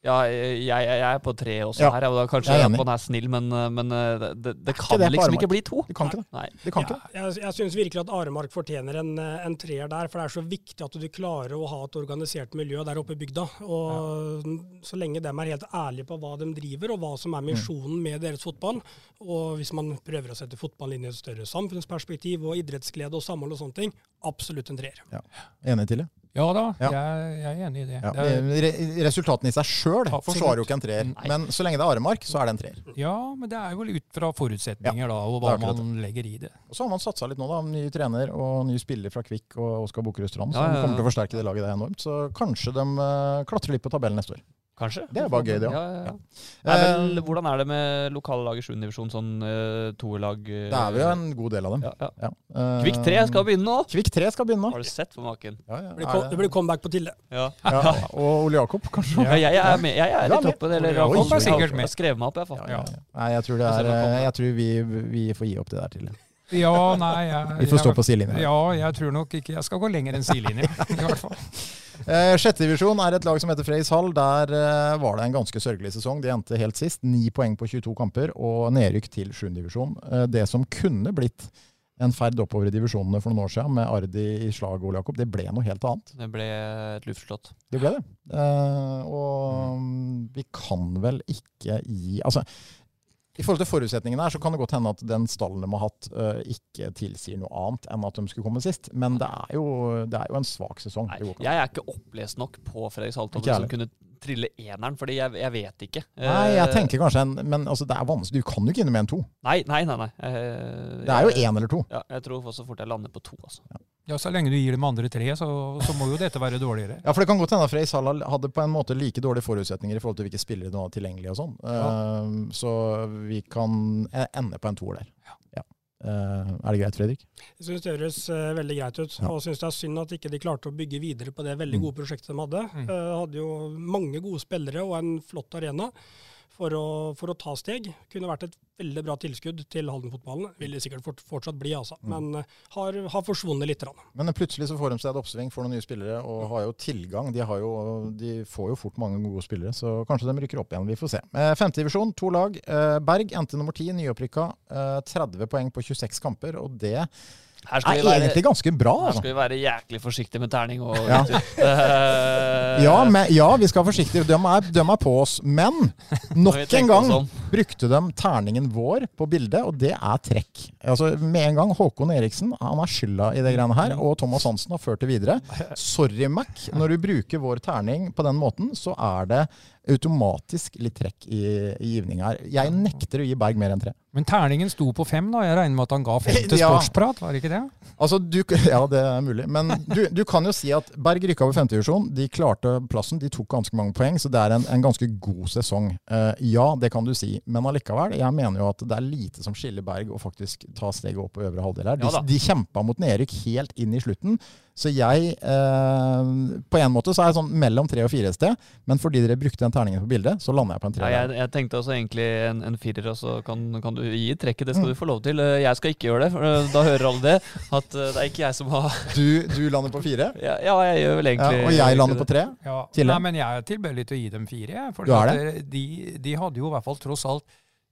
Ja, jeg, jeg jeg er på tre også Ja, her. og da Kanskje jeg er man er snill, men, men eh, det, det, det kan det liksom ikke bli to. Det kan ikke det. Nei. De kan ikke det. Jeg, jeg syns virkelig at Aremark fortjener en, eh, en treer der, for det er så viktig at du klarer å ha et organisert miljø der oppe i bygda. Og Så lenge de er helt ærlige på hva de driver, og hva som er misjonen med deres fotball, og hvis man prøver å sette fotballen inn i et større samfunnsperspektiv og idrettsglede og samhold og sånne ting, absolutt en treer. Enig til det? Ja da, Ja. Jeg, jeg er enig i det. Ja, det er, re resultatene i seg sjøl forsvarer jo ikke en treer. Nei. Men så lenge det er Aremark, så er det en treer. ja, men det er jo ut fra forutsetninger da, og hva det man legger i det. Og så har man satsa litt nå, da. Ny trener og ny spiller fra Kvikk og Oskar Bokerud Strand, Ja, som ja, ja. kommer til å forsterke det laget det enormt. Så kanskje de eh, klatrer litt på tabellen neste år. Kanskje. Det er bare gøy, det òg. Ja, ja, ja. Det er Eh, hvordan er det med lokale lag i 7. divisjon, sånn uh, toerlag? det eh, er jo en god del av dem. ja, ja. Ja. Eh, Kvikk 3 skal begynne nå! Kvikk 3 skal begynne nå. Har du sett på maken? Ja, ja. Det blir, det- det blir comeback på Tille. Ja. *laughs* ja. Og Ole Jakob, kanskje. Ja, jeg er med. Jeg er er i toppen. Eller Jakob er sikkert jeg med. har skrevet meg opp, jeg. Ja, ja, ja. Nei, jeg tror, det Jeg er, det jeg tror vi, vi får gi opp det der til. Ja, nei, jeg, Vi får stå jeg- på sidelinja. Ja, jeg tror nok ikke jeg skal gå lenger enn sidelinja, *laughs* i hvert fall. Eh, Sjette divisjon er et lag som heter Freys Hall. Der eh, var det en ganske sørgelig sesong. De endte helt sist. Ni poeng på 22 kamper og nedrykk til sjuendedivisjon. Eh, det som kunne blitt en ferd oppover i divisjonene for noen år siden, med Ardi i slag, Ole Jakob, det ble noe helt annet. Det ble et luftslott. Det ble det. Eh, og mm, vi kan vel ikke gi Altså, i forhold til forutsetningene her, så kan det godt hende at den stallen de har hatt, eh, ikke tilsier noe annet enn at de skulle komme sist. Men det er jo, det er jo en svak sesong. Nei, jeg er ikke opplest nok på Fredrik Halton som kunne trille eneren, fordi jeg, jeg vet ikke. Nei, jeg Eh, tenker kanskje en Men altså, det er vanskelig. Du kan jo ikke inn med en to. Nei, nei, nei. nei. Eh, Det er jo jeg- én eller to. Ja, jeg tror også fort jeg lander på to. Altså. Ja, Så lenge du gir dem andre tre, så, så må jo dette være dårligere. Ja, for det kan godt hende at Frey Salah hadde på en måte like dårlige forutsetninger i forhold til hvilke spillere de hadde tilgjengelige og sånn. Eh, så vi kan e- ende på en toer der. Ja. Eh, er det greit, Fredrik? Jeg syns det høres uh, veldig greit ut, Ja. og syns det er synd at ikke de klarte å bygge videre på det veldig Mm. gode prosjektet de hadde. Mm. Eh, hadde jo mange gode spillere og en flott arena for å, for å ta steg. Kunne vært et veldig bra tilskudd til Halden-fotballen. Vil det sikkert fort, fortsatt bli, altså. Mm. Men eh, har, har forsvunnet litt. Rann. Men plutselig så får de seg et oppsving, får noen nye spillere og har jo tilgang. De, har jo, de får jo fort mange gode spillere, så kanskje de rykker opp igjen. Vi får se. Eh, Femtedivisjon, to lag. Eh, Berg endte nummer ti, nyopprykka. Eh, 30 poeng på 26 kamper, og det Her skal er være, egentlig ganske bra. her skal vi være jæklig forsiktige med terning og Ja. *laughs* Eh, Ja, men, ja, vi skal være forsiktige. De er, de er på oss. Men nok en gang om. Brukte de terningen vår på bildet, og det er trekk. Altså, med en gang Håkon Eriksen han har skylda i det greiene her, og Thomas Hansen har ført det videre. Sorry, Mac. Når du bruker vår terning på den måten, så er det automatisk litt trekk i, i givning her. Jeg nekter å gi Berg mer enn tre. Men terningen sto på fem, da. Jeg regner med at han ga fem *laughs* til sportsprat, var det ikke det? Altså, du, *laughs* ja, det er mulig. Men du, du kan jo si at Berg rykka over femtedivisjon. De klarte plassen. De tok ganske mange poeng, så det er en, en ganske god sesong. Uh, ja, det kan du si. Men allikevel, jeg mener jo at det er lite som skiller Berg å faktisk ta steget opp på øvre halvdel her. De, Ja de kjempa mot nedrykk helt inn i slutten. Så jeg eh, På en måte så er jeg sånn mellom tre og fire et sted, men fordi dere brukte den terningen på bildet, så lander jeg på en Ja, treer. jeg, jeg tenkte også egentlig en, en firer, og så kan, kan du gi trekket. Det skal Mm. du få lov til. Eh, Jeg skal ikke gjøre det, for eh, da hører alle det. At eh, det er ikke jeg som har *laughs* Du, du lander på fire, Ja, ja jeg gjør vel ja, egentlig og jeg lander på tre. Ja. Nei, men jeg er tilbøyelig til å gi dem fire. jeg, Du er det? De, de hadde jo i hvert fall tross alt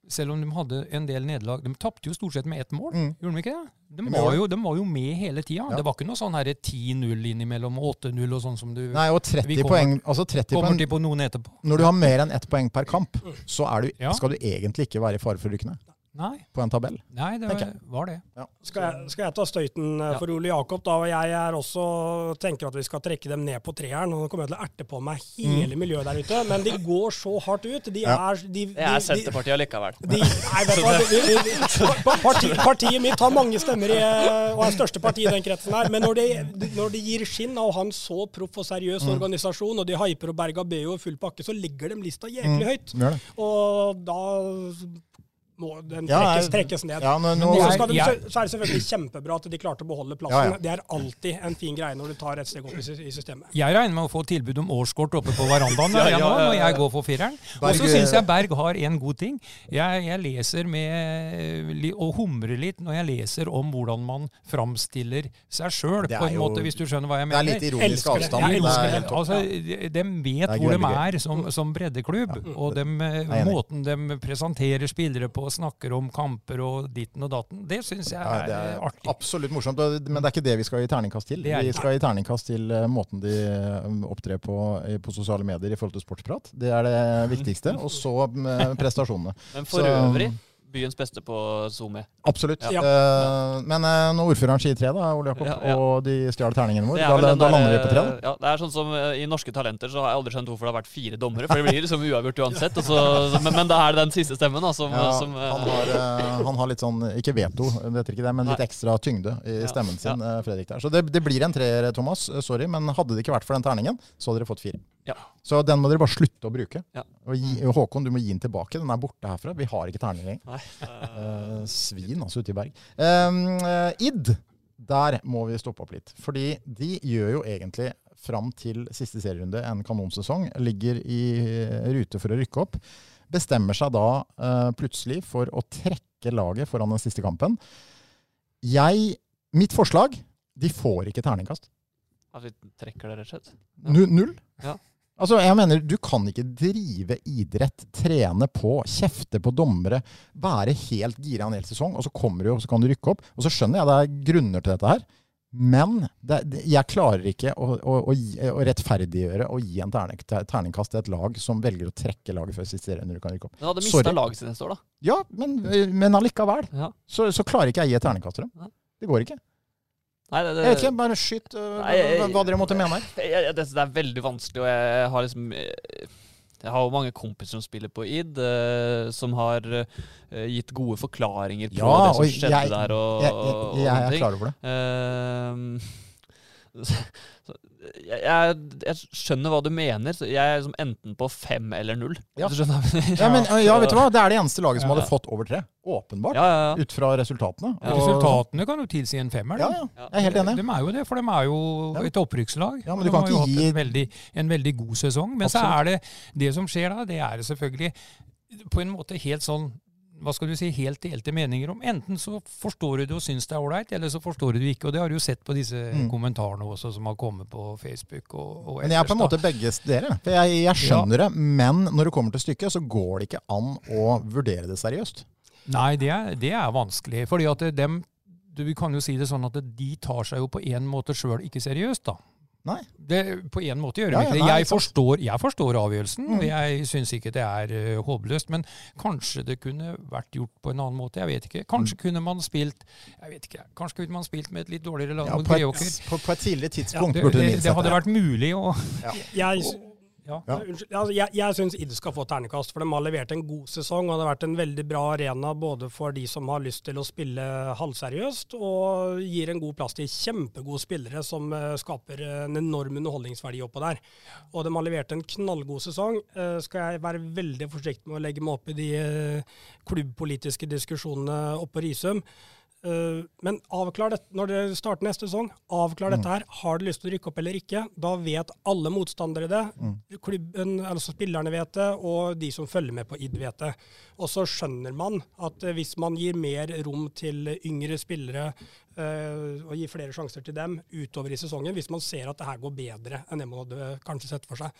selv om de hadde en del nederlag De tapte jo stort sett med ett mål, Mm. gjorde de ikke det? De De var, jo, de var jo med hele tida. Ja. Det var ikke noe sånn her 10-0 innimellom og 8-0 og sånn som du Nei, og 30 kommer- poeng altså 30 kommer poeng, til på noen etterpå. Når du har mer enn ett poeng per kamp, så er du, Ja. skal du egentlig ikke være i fare for å rykke ned Nei, på en tabell. nei det var, var det. Skal jeg, skal jeg ta støyten eh, Ja. for Ole Jakob, da? Og jeg er også, tenker at vi skal trekke dem ned på treeren. Og nå kommer jeg til å erte på meg hele miljøet der ute. Men de går så hardt ut. De Mm. Ja. er, de, de, Jeg er Senterpartiet allikevel. nei, vet du hva, de, de, de, parti, partiet mitt har mange stemmer i, eh, og er største parti i den kretsen her. Men når de, når de gir skinn av å ha en så proff og seriøs Mm. organisasjon, og de hyper og Berga Beo i full pakke, så legger de lista jæklig høyt. Mm. Og da må den trekkes, trekkes ned. Ja, nå, nå, så, de, så er det selvfølgelig kjempebra at de klarte å beholde plassen. Ja, ja. Det er alltid en fin greie når du tar et steg opp i, i systemet. Jeg regner med å få tilbud om årskort oppe på verandaen Ja, der, ja, nå, ja, når jeg går for fireren. Og så syns jeg Berg har en god ting. Jeg, jeg leser med og humrer litt når jeg leser om hvordan man framstiller seg sjøl, på en jo- måte, hvis du skjønner hva jeg mener. det er litt ironisk avstand. Jeg Det elsker er det. Altså, de, vet hvor de er som, som breddeklubb, og de, måten de presenterer spillere på, snakker om kamper og ditten og datten, det syns jeg Ja, det er er artig. absolutt morsomt, men det er ikke det vi skal gi terningkast til. Er Vi skal gi terningkast til eh, måten de eh, opptrer på på sosiale medier i forhold til sportsprat. Det er det viktigste. Og så eh, prestasjonene. Men for Så- øvrig byens beste på SoMe. Absolutt. Ja. Uh, men uh, når ordføreren sier tre, da, Ole Jakob, Ja, ja. og de stjal terningen vår, Det da, da lander vi på tre? da. Ja, det er sånn som eh, I Norske Talenter så har jeg aldri skjønt hvorfor det har vært fire dommere. For det blir liksom uavgjort uansett. Så, men, men da er det den siste stemmen da, som, som uh, han, har, eh, han har litt sånn, ikke veto, det heter ikke det, men litt ekstra tyngde i stemmen sin, eh, Fredrik der. Så det, det blir en treer, Thomas. Eh, Sorry, men hadde det ikke vært for den terningen, så hadde dere fått fire. Ja. Så den må dere bare slutte å bruke. Ja. Og gi, Håkon, du må gi den tilbake. Den er borte herfra. Vi har ikke terning lenger. Eh, svin, altså, ute i Berg. Eh, Id, der må vi stoppe opp litt. Fordi de gjør jo egentlig fram til siste serierunde en kanonsesong. Ligger i rute for å rykke opp. Bestemmer seg da uh, plutselig for å trekke laget foran den siste kampen. Jeg, mitt forslag de får ikke terningkast. At vi trekker det, rett og slett. Ja. null. Ja. Altså, jeg mener, Du kan ikke drive idrett, trene på, kjefte på dommere, være helt gira en hel sesong, og så kommer du og så kan du rykke opp. Og så skjønner jeg det er grunner til dette her, men det, det, jeg klarer ikke å, å, å, å rettferdiggjøre å gi en terning, terningkast til et lag som velger å trekke laget før siste når du kan rykke opp. Men hadde mista laget sitt neste år, da. Ja, men, men allikevel. Ja. Så, så klarer ikke jeg å gi et terningkast til dem. Det går ikke. Nei, det, det, Jeg vet ikke, bare skyt øh, Nei, jeg- hva, dere måtte mene. Jeg, det, er veldig vanskelig, og jeg har liksom eh, Jeg har jo mange kompiser som spiller på id, eh, som har eh, gitt gode forklaringer på Ja, det som skjedde jeg- der. Og, Jeg, jeg, jeg er klar over det. Så, jeg, jeg, jeg skjønner hva du mener. Så jeg er liksom enten på fem eller null. Ja. Ja, men ja, vet du hva? Det er det eneste laget som Ja. hadde fått over tre. Åpenbart. Ja, ja, ja. Ut fra resultatene. Ja. Og- Resultatene kan jo tilsi en femmer. Ja, ja. Jeg er helt enig. De er jo det, for de er jo et opprykkslag. Ja, men du de kan ikke gi- en veldig, en veldig god sesong. Men så er det det som skjer da, det er selvfølgelig på en måte helt sånn hva skal du si, helt delte meninger om. Enten så forstår du det og syns det er ålreit, eller så forstår du det ikke. Og det har du jo sett på disse Mm. kommentarene også som har kommet på Facebook. og, og Men jeg er på en måte begge dere. For jeg, jeg skjønner det, men når det kommer til stykket, så går det ikke an å vurdere det seriøst. Nei, det er, det er vanskelig. fordi at dem, du kan jo si det sånn at de tar seg jo på en måte sjøl ikke seriøst, da. Nei. Det, på en måte gjør de Ja, ikke det. Jeg forstår, jeg forstår avgjørelsen, Mm. og jeg syns ikke det er uh, håpløst. Men kanskje det kunne vært gjort på en annen måte. Jeg vet ikke. Kanskje Mm. kunne man spilt jeg vet ikke, kanskje kunne man spilt med et litt dårligere lag Ja, mot på, Greåker. på, på et tidligere Ja, tidspunkt det, burde det, det det hadde vært mulig å Jeg, ja. Ja. Unnskyld, altså, jeg, jeg syns ID skal få ternekast, for de har levert en god sesong. og Det har vært en veldig bra arena både for de som har lyst til å spille halvseriøst, og gir en god plass til kjempegode spillere som uh, skaper en enorm underholdningsverdi oppå der. Og de har levert en knallgod sesong. Uh, skal jeg være veldig forsiktig med å legge meg opp i de uh, klubbpolitiske diskusjonene oppe på Risum. Eh, men avklar det når dere starter neste sesong. Avklar dette her. Har du lyst til å rykke opp eller ikke? Da vet alle motstandere det. Klubben, altså Spillerne vet det, og de som følger med på ID vet det. Og så skjønner man at eh, hvis man gir mer rom til yngre spillere og gi flere sjanser til dem utover i sesongen, hvis man ser at det her går bedre enn det man hadde kanskje sett for seg.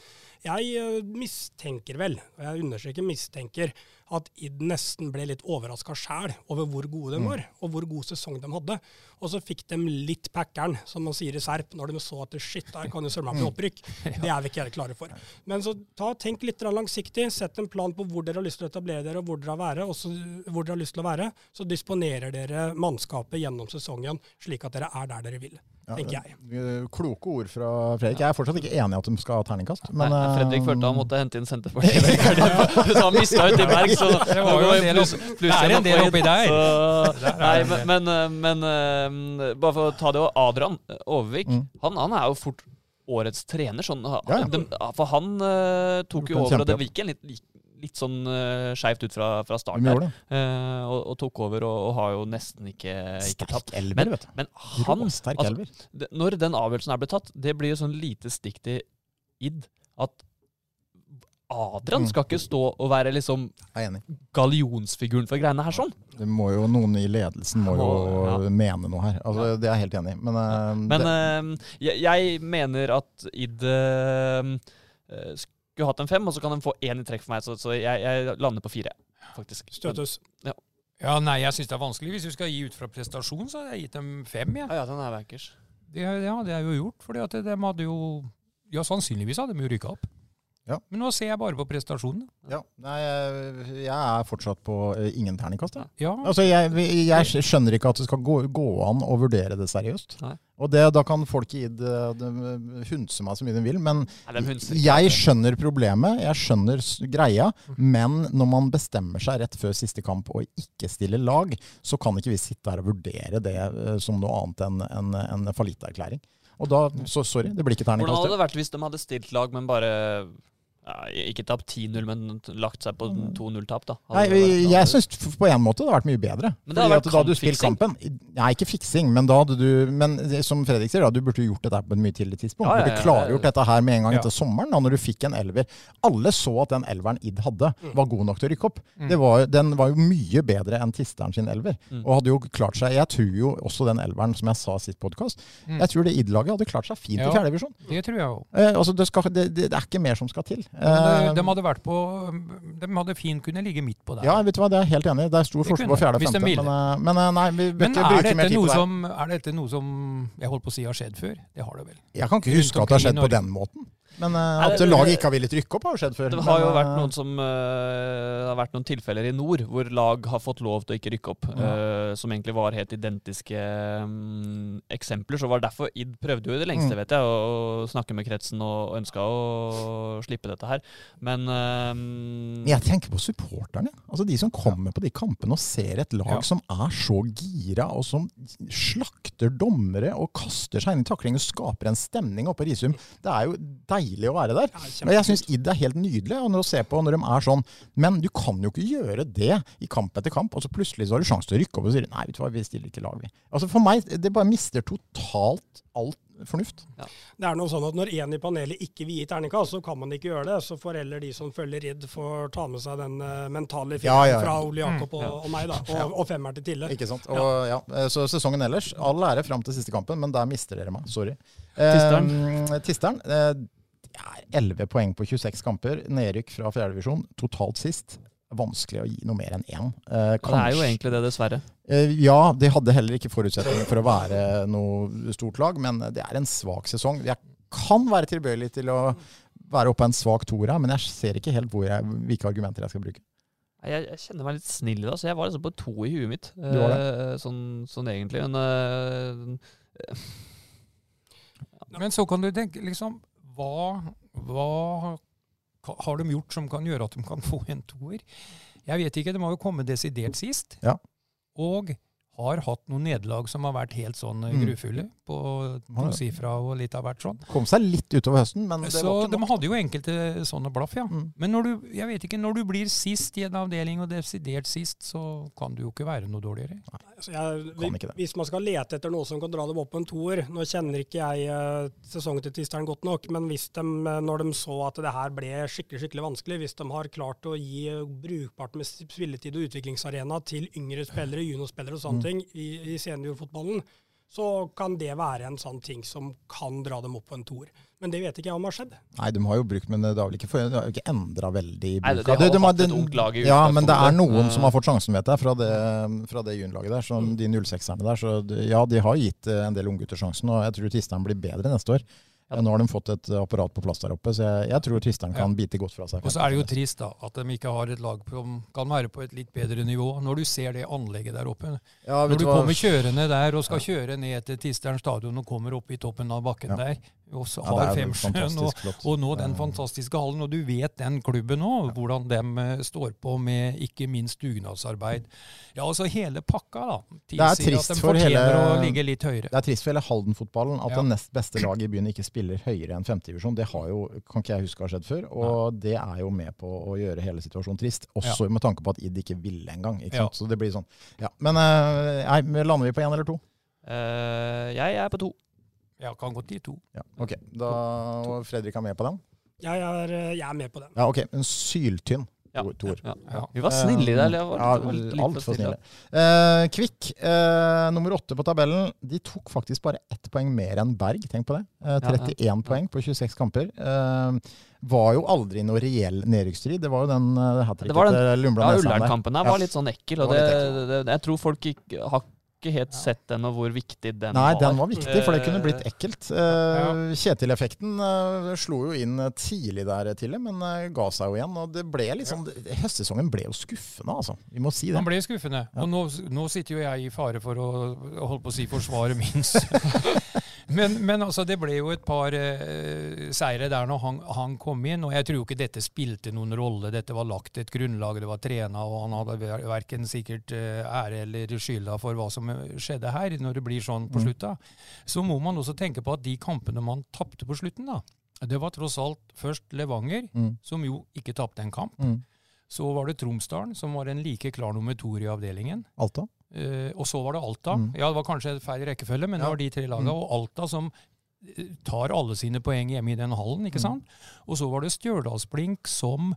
Jeg eh, mistenker vel, og jeg understreker mistenker, at ID nesten ble litt overraska sjæl over hvor gode de var, og hvor god sesong de hadde. Og så fikk de litt packeren, som man sier i Serp, når de så at shit, der kan jo søren meg bli opprykk. *laughs* Det er vi ikke helt klare for. Men så ta, tenk litt langsiktig. Sett en plan på hvor dere har lyst til å etablere dere, og hvor dere, har være, hvor dere har lyst til å være. Så disponerer dere mannskapet gjennom sesongen slik at dere er der dere vil, tenker jeg. Eh, Kloke ord fra Fredrik. Jeg er fortsatt ikke enig i at de skal ha terningkast. Men, Nei, Fredrik eh, følte han måtte hente inn *laughs* Senterpartiet. så han mista ut i Berg, så Det en opp- pluss det er en del oppi der. Så, er nei, men, men, men, eh, bare for å ta det, og Adrian Overvik, Mm. han, han er jo fort årets trener. Sånn, Ja, ja. De, for han uh, tok jo over, og det virker gikk litt, litt, litt sånn uh, skeivt ut fra, fra start de der. Eh, og, og tok over og, og har jo nesten ikke, ikke. Sterk elver, Men, vet du. men han Råsterk altså, elver. det, Når den avgjørelsen er blitt tatt, det blir jo sånn lite stikk til id at Adrian Mm. skal ikke stå og være liksom gallionsfiguren for greiene her sånn. Det må jo, noen i ledelsen må jo ja. mene noe her. Altså, Det er jeg helt enig i. Men, ja. Men det, eh, jeg, jeg mener at id eh, eh, skulle hatt en fem, og så kan de få én i trekk for meg, så, så jeg, jeg lander på fire, faktisk. Støtes. Ja, ja nei, jeg syns det er vanskelig. Hvis du skal gi ut fra prestasjon, så hadde jeg gitt dem fem. Ja. Ja, ja, den er bankers. Det, ja, det er jo gjort. fordi at de hadde jo Ja, sannsynligvis hadde de jo rykka opp. Ja. Men nå ser jeg bare på prestasjonen. ja, nei, jeg, er fortsatt på eh, ingen terningkast. Ja, Altså, jeg, jeg skjønner ikke at det skal gå, gå an å vurdere det seriøst. Nei. Og det, Da kan folk i det, det hunse meg så mye de vil, men Nei, de jeg skjønner problemet, jeg skjønner greia, men når man bestemmer seg rett før siste kamp og ikke stiller lag, så kan ikke vi sitte her og vurdere det eh, som noe annet enn en, en fallitterklæring. Og da, så sorry, det blir ikke terningkast. Hvordan hadde det vært hvis de hadde stilt lag, men bare Ikke tapt 10-0, men lagt seg på 2-0-tap, da? Nei, jeg syns på en måte det hadde vært mye bedre. Men det hadde vært da hadde du spilt kampen Nei, ikke fiksing, men da hadde du Men som Fredrik sier, da, du burde gjort dette på et mye tidligere tidspunkt. Ja, ja, Du ja, burde klargjort dette her med en gang etter sommeren, da når du fikk en elver. Alle så at den elveren Id hadde, Mm. var god nok til å rykke opp. Det var, den var jo mye bedre enn Tisteren sin elver. Mm. Og hadde jo klart seg Jeg tror jo også den elveren, som jeg sa i sitt podkast, Mm. jeg tror det Id-laget hadde klart seg fint i fjerdedivisjon. det tror jeg òg. Eh, altså det, det, det, det er ikke mer som skal til. De, Eh, de hadde vært på De hadde fint kunne ligge midt på der. ja, vet du hva, det er jeg helt enig i. Det er stor forskjell på fjerde og femte. Men, eh, men eh, nei, vi bør ikke bruke mer tid på det. som, er dette noe som jeg holdt på å si har skjedd før? Det har det vel. Jeg kan ikke Rundt huske at det har skjedd på den måten. Men uh, at laget ikke har villet rykke opp, har jo skjedd før. Det har jo vært eh, noen som uh, har vært noen tilfeller i nord hvor lag har fått lov til å ikke rykke opp, eh, som egentlig var helt identiske um, eksempler. Så var det derfor id prøvde jo i det lengste, Mm. vet jeg, å, snakke med kretsen og ønska å slippe dette her. Men eh, Jeg tenker på supporterne. Altså De som kommer på de kampene og ser et lag Ja. som er så gira, og som slakter dommere og kaster seg inn i takling og skaper en stemning oppe i Risum. Det er jo deilig å være der. Ja, jeg syns id er helt nydelig å se på når de er sånn. Men du kan jo ikke gjøre det i kamp etter kamp, og så plutselig så har du sjanse til å rykke opp og si nei, vet du hva, vi stiller ikke lag, vi. Altså For meg, det bare mister totalt alt fornuft. Det er noe sånn at Når én i panelet ikke vil gi terningkast, så kan man ikke gjøre det. Så får heller de som følger ridd, får ta med seg den eh, mentale filmen ja, ja. fra Ole Jakob og, Ja. og meg, da. Og, og femmeren til Tille. Ikke sant? Og, ja. eh, Så sesongen ellers, all ære fram til siste kampen, men der mister dere meg. Sorry. Tisteren? Eh, Tisteren. Eh, 11 poeng på 26 kamper. Nedrykk fra fjerdedivisjon. Totalt sist. Vanskelig å gi noe mer enn én. Eh, det er jo egentlig det, dessverre. Eh, ja, de hadde heller ikke forutsetninger for å være noe stort lag, men det er en svak sesong. Jeg kan være tilbøyelig til å være oppe på en svak toer her, men jeg ser ikke helt hvor jeg, hvilke argumenter jeg skal bruke. Jeg, jeg kjenner meg litt snill i det. Altså. Jeg var liksom på to i huet mitt, eh, sånn, sånn egentlig. Men eh, Men så kan du tenke liksom Hva, hva har de gjort som kan gjøre at de kan *laughs* få en toer? Jeg vet ikke, de har jo kommet desidert sist. Ja. Og har hatt noen nederlag som har vært helt sånn eh, Mm. grufulle, på tosifra og litt av hvert sånn. Kom seg litt utover høsten, men det Så var ikke de hadde jo enkelte sånne blaff, ja. Mm. Men når du, jeg vet ikke, når du blir sist i en avdeling, og desidert sist, så kan du jo ikke være noe dårligere. Så jeg, hvis man skal lete etter noe som kan dra dem opp på en toer Nå kjenner ikke jeg eh, sesongen til Tisteren godt nok, men hvis de, eh, når de så at det her ble skikkelig skikkelig vanskelig, hvis de har klart å gi eh, brukbart med spilletid og utviklingsarena til yngre spillere, juniorspillere og Mm. sånne ting i, i seniorfotballen, så kan det være en sånn ting som kan dra dem opp på en toer. Men det vet ikke jeg om har skjedd. Nei, de har jo brukt, men det har vel ikke, for- har ikke endra veldig i Nei, de har de, hatt et ungt lag i Ja, men det er noen som har fått sjansen, vet jeg, fra det, fra det juniorlaget der. som de 06-erne der. Så ja, de har gitt eh, en del unggutter sjansen, og jeg tror Tisteren blir bedre neste år. Ja. Nå har de fått et apparat på plass der oppe, så jeg, jeg tror Tristan kan bite godt fra seg. Og så er det jo trist da, at de ikke har et lag som kan være på et litt bedre nivå. Når du ser det anlegget der oppe. Ja, Når du hva? kommer kjørende der og skal kjøre ned til Tistern stadion og kommer opp i toppen av bakken Ja. der, og så Ja, har er Femsjøen og, og nå den fantastiske hallen, og du vet den klubben nå, hvordan de eh, står på med ikke minst dugnadsarbeid. Ja, altså hele pakka da, Det er trist at de for hele- fortjener å ligge litt. Det er trist for hele Halden-fotballen at Ja. det nest beste laget i byen ikke spiller høyere enn femtedivisjon. Det har jo, kan ikke jeg huske har skjedd før. Og det er jo med på å gjøre hele situasjonen trist. Også med tanke på at Id ikke ville engang. Ikke Ja. sant? Så det blir sånn. Ja. Men eh, nei, lander vi på én eller to? Uh, jeg er på to. Ja, kan godt gi to. Ja. Ok, da og Fredrik er med på den? Jeg er, eh, jeg er med på den. Ja, ok. En syltynn Ja. toer. Ja. Ja. Vi var snille i det. eller? Var, Ja, Altfor for snille. Uh, Kvikk, uh, nummer åtte på tabellen, de tok faktisk bare ett poeng mer enn Berg. Tenk på det. Uh, 31 poeng på 26 kamper. Eh, var jo aldri noe reell nedrykksstrid. Det var jo den uh, hat Det var den- til Lundblad Ja, der. Ullern-kampen der var litt sånn ekkel. Og Det det, var det, jeg tror folk ikke, har ikke helt sett ennå hvor viktig den Nei, var. den var viktig, for det kunne blitt Eh, ekkelt. Eh, Kjetil-effekten eh, slo jo inn tidlig der til det, men ga seg jo igjen. Og det ble liksom Høstsesongen ble jo skuffende, altså. Vi må si det. Den ble skuffende. Ja. Og nå, nå sitter jo jeg i fare for å holdt på å si forsvare min. *laughs* Men, men altså, det ble jo et par uh, seire der når han, han kom inn, og jeg tror jo ikke dette spilte noen rolle. Dette var lagt et grunnlag, det var trena, og han hadde ver- verken sikkert uh, ære eller skylda for hva som skjedde her, når det blir sånn på Mm. slutta. Så må man også tenke på at de kampene man tapte på slutten, da, det var tross alt først Levanger, Mm. som jo ikke tapte en kamp. Mm. Så var det Tromsdalen, som var en like klar nummer to i avdelingen. Alta? Eh, og så var det Alta. Mm. Ja, det var kanskje feil rekkefølge, men Ja. det var de tre lagene. Mm. Og Alta som eh, tar alle sine poeng hjemme i den hallen, ikke Mm. sant. Og så var det Stjørdalsblink som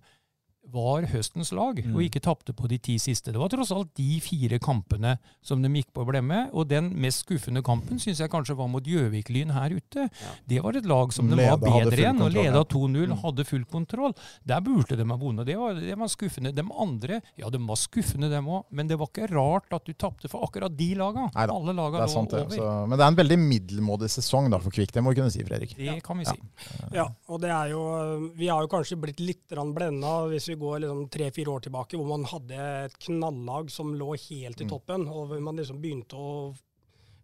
var høstens lag, Mm. og ikke tapte på de ti siste. Det var tross alt de fire kampene som de gikk på å med. Og den mest skuffende kampen syns jeg kanskje var mot Gjøvik-Lyn her ute. Det var et lag som de Leda, var bedre enn, og leda 2-0, Mm. hadde full kontroll. Der burde de ha vunnet. Det det var skuffende. De andre, ja, de var skuffende dem òg, men det var ikke rart at du tapte for akkurat de laga. Neida, Alle laga Det lå sant, over. Så, men det er en veldig middelmådig sesong da for Kvikk, det må vi kunne si, Fredrik. Det kan vi si. Ja, og det er jo Vi har jo kanskje blitt litt blenda hvis vi går liksom tre-fire år tilbake, hvor man hadde et knallag som lå helt i Mm. toppen, og hvor man liksom begynte å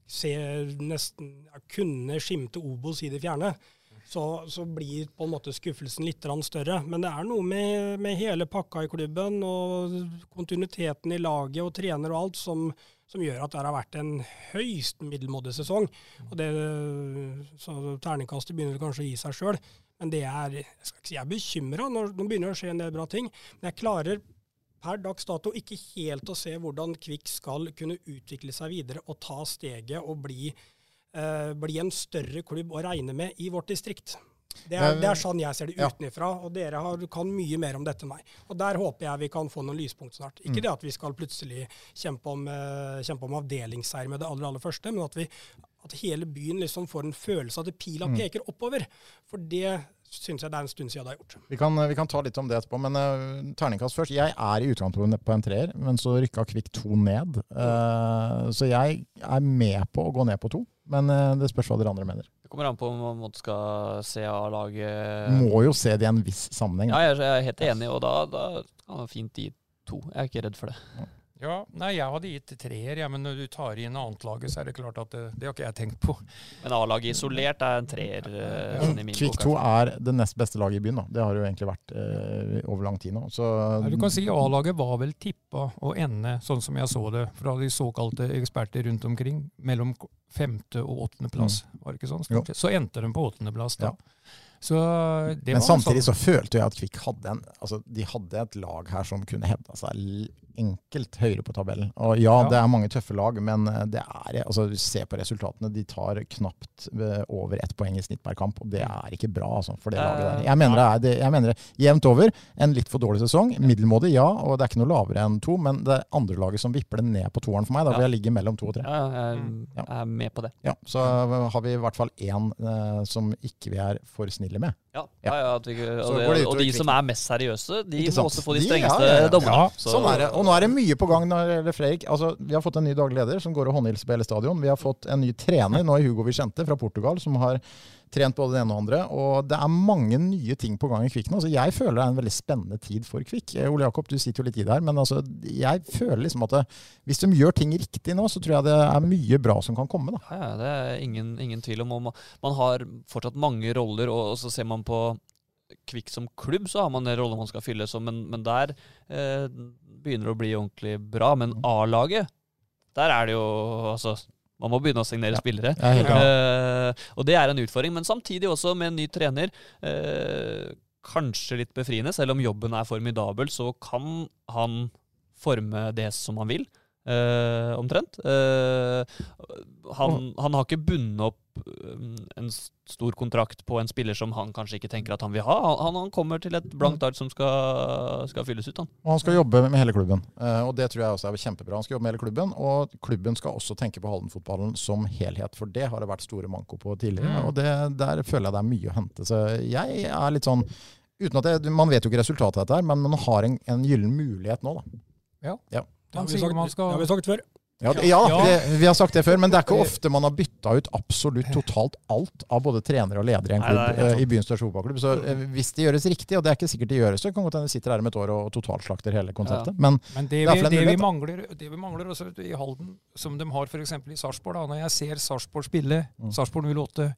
se nesten ja, Kunne skimte Obos i det fjerne. Så, så blir på en måte skuffelsen litt større. Men det er noe med, med hele pakka i klubben og kontinuiteten i laget og trener og alt som, som gjør at det har vært en høyst middelmådig sesong. Og det, så Terningkastet begynner kanskje å gi seg sjøl. Men det er, jeg skal ikke si jeg er bekymra. Nå begynner det å skje en del bra ting. Men jeg klarer per dags dato ikke helt å se hvordan Kvikk skal kunne utvikle seg videre og ta steget og bli, eh, bli en større klubb å regne med i vårt distrikt. Det er, det er sånn jeg ser det utenfra, og dere har, kan mye mer om dette enn meg. Og Der håper jeg vi kan få noen lyspunkt snart. Ikke Mm. det at vi skal plutselig kjempe om, eh, kjempe om avdelingsseier med det aller, aller første, men at, vi, at hele byen liksom får en følelse av at pila Mm. peker oppover. For det syns jeg det er en stund siden det har gjort. Vi kan, vi kan ta litt om det etterpå, men uh, terningkast først. Jeg er i utgangspunktet på en treer, men så rykka Kvikk to ned. Uh, så jeg er med på å gå ned på to, men uh, det spørs hva dere andre mener. Det kommer an på om man skal se A-laget Må jo se det i en viss sammenheng. Ja, jeg er- jeg er helt enig, og da, da kan man fint gi to. Jeg er ikke redd for det. Ja, nei, jeg hadde gitt treer, ja, men når du tar inn annetlaget, så er det klart at det, det har ikke jeg tenkt på. Men A-laget isolert er en treer. eh, sånn Kvikk 2 i hvert fall. er det nest beste laget i byen. da. Det har det jo egentlig vært eh, over lang tid nå. Så nei, du kan si A-laget var vel tippa å ende, sånn som jeg så det, fra de såkalte eksperter rundt omkring, mellom femte og åttendeplass. Var det ikke sånn? Stort? Så endte de på åttendeplass da. Ja. Så det Men var samtidig sånn, så følte jeg at Kvikk hadde en altså de hadde et lag her som kunne hevda seg enkelt høyere på tabellen. Og ja, Ja. det er mange tøffe lag, men eh, det er altså Se på resultatene. De tar knapt eh, over ett poeng i snitt per kamp, og det er ikke bra altså, for det Eh, laget der. Jeg mener det er det, jeg mener det jevnt over. En litt for dårlig sesong. Middelmådig, ja, og det er ikke noe lavere enn to, men det er andre laget som vipper det ned på toeren for meg, da, vil jeg ligge mellom to og tre. Ja, jeg, er med på det. Ja, så har vi i hvert fall én eh, som ikke vi er for snille med. Ja, Ja. ja. vi, og, det, og de som er mest seriøse, de må også få de strengeste ja. Ja, Sånn er det. Og nå er det mye på gang. Når, eller Fredrik, altså, vi har fått en ny daglig leder som går og håndhilser på hele stadion. Vi har fått en ny trener nå i Hugo Vicente fra Portugal, som har trent både det ene og den andre. Og det er mange nye ting på gang i Kvikk nå. Så jeg føler det er en veldig spennende tid for Kvikk. Eh, Ole Jakob, du sitter jo litt i det her, men altså, jeg føler liksom at det, hvis de gjør ting riktig nå, så tror jeg det er mye bra som kan komme. da. Ja, det er ingen, ingen tvil om. Og man, har fortsatt mange roller, og så ser man på Kvikk som klubb, så har man den rollen man skal fylle, så, men, men der eh, begynner å bli ordentlig bra. Men A-laget, der er det jo altså Man må begynne å signere Ja. spillere. Ja. Eh, og det er en utfordring, men samtidig også med en ny trener. Uh, kanskje litt befriende, selv om jobben er formidabel, så kan han forme det som han vil. Uh, omtrent. Han, han har ikke bundet opp en stor kontrakt på en spiller som han kanskje ikke tenker at han vil ha. Han, han kommer til et blankt ark som skal, skal fylles ut. Han. Og han skal jobbe med hele klubben. Eh, og det tror jeg også er kjempebra. Han skal jobbe med hele klubben, og klubben skal også tenke på Halden-fotballen som helhet. For det har det vært store manko på tidligere, Mm. og det, der føler jeg det er mye å hente. Så jeg er litt sånn uten at jeg, Man vet jo ikke resultatet av dette, her, men man har en, en gyllen mulighet nå. da. Det har vi sagt, man skal- det har vi sagt før. Ja, det, ja, Ja. Det, vi har sagt det før, men det er ikke ofte man har bytta ut absolutt totalt alt av både trenere og ledere i en klubb, nei, eh, i byens største fotballklubb. Så eh, hvis det gjøres riktig, og det er ikke sikkert det gjøres, så kan godt hende vi sitter her om et år og totalslakter hele konseptet. Men Men det Det er vi, det, vi mangler, det vi mangler også i Halden, som de har f.eks. i Sarpsborg da, Når jeg ser Sarpsborg spille, Mm. Sarpsborg 08,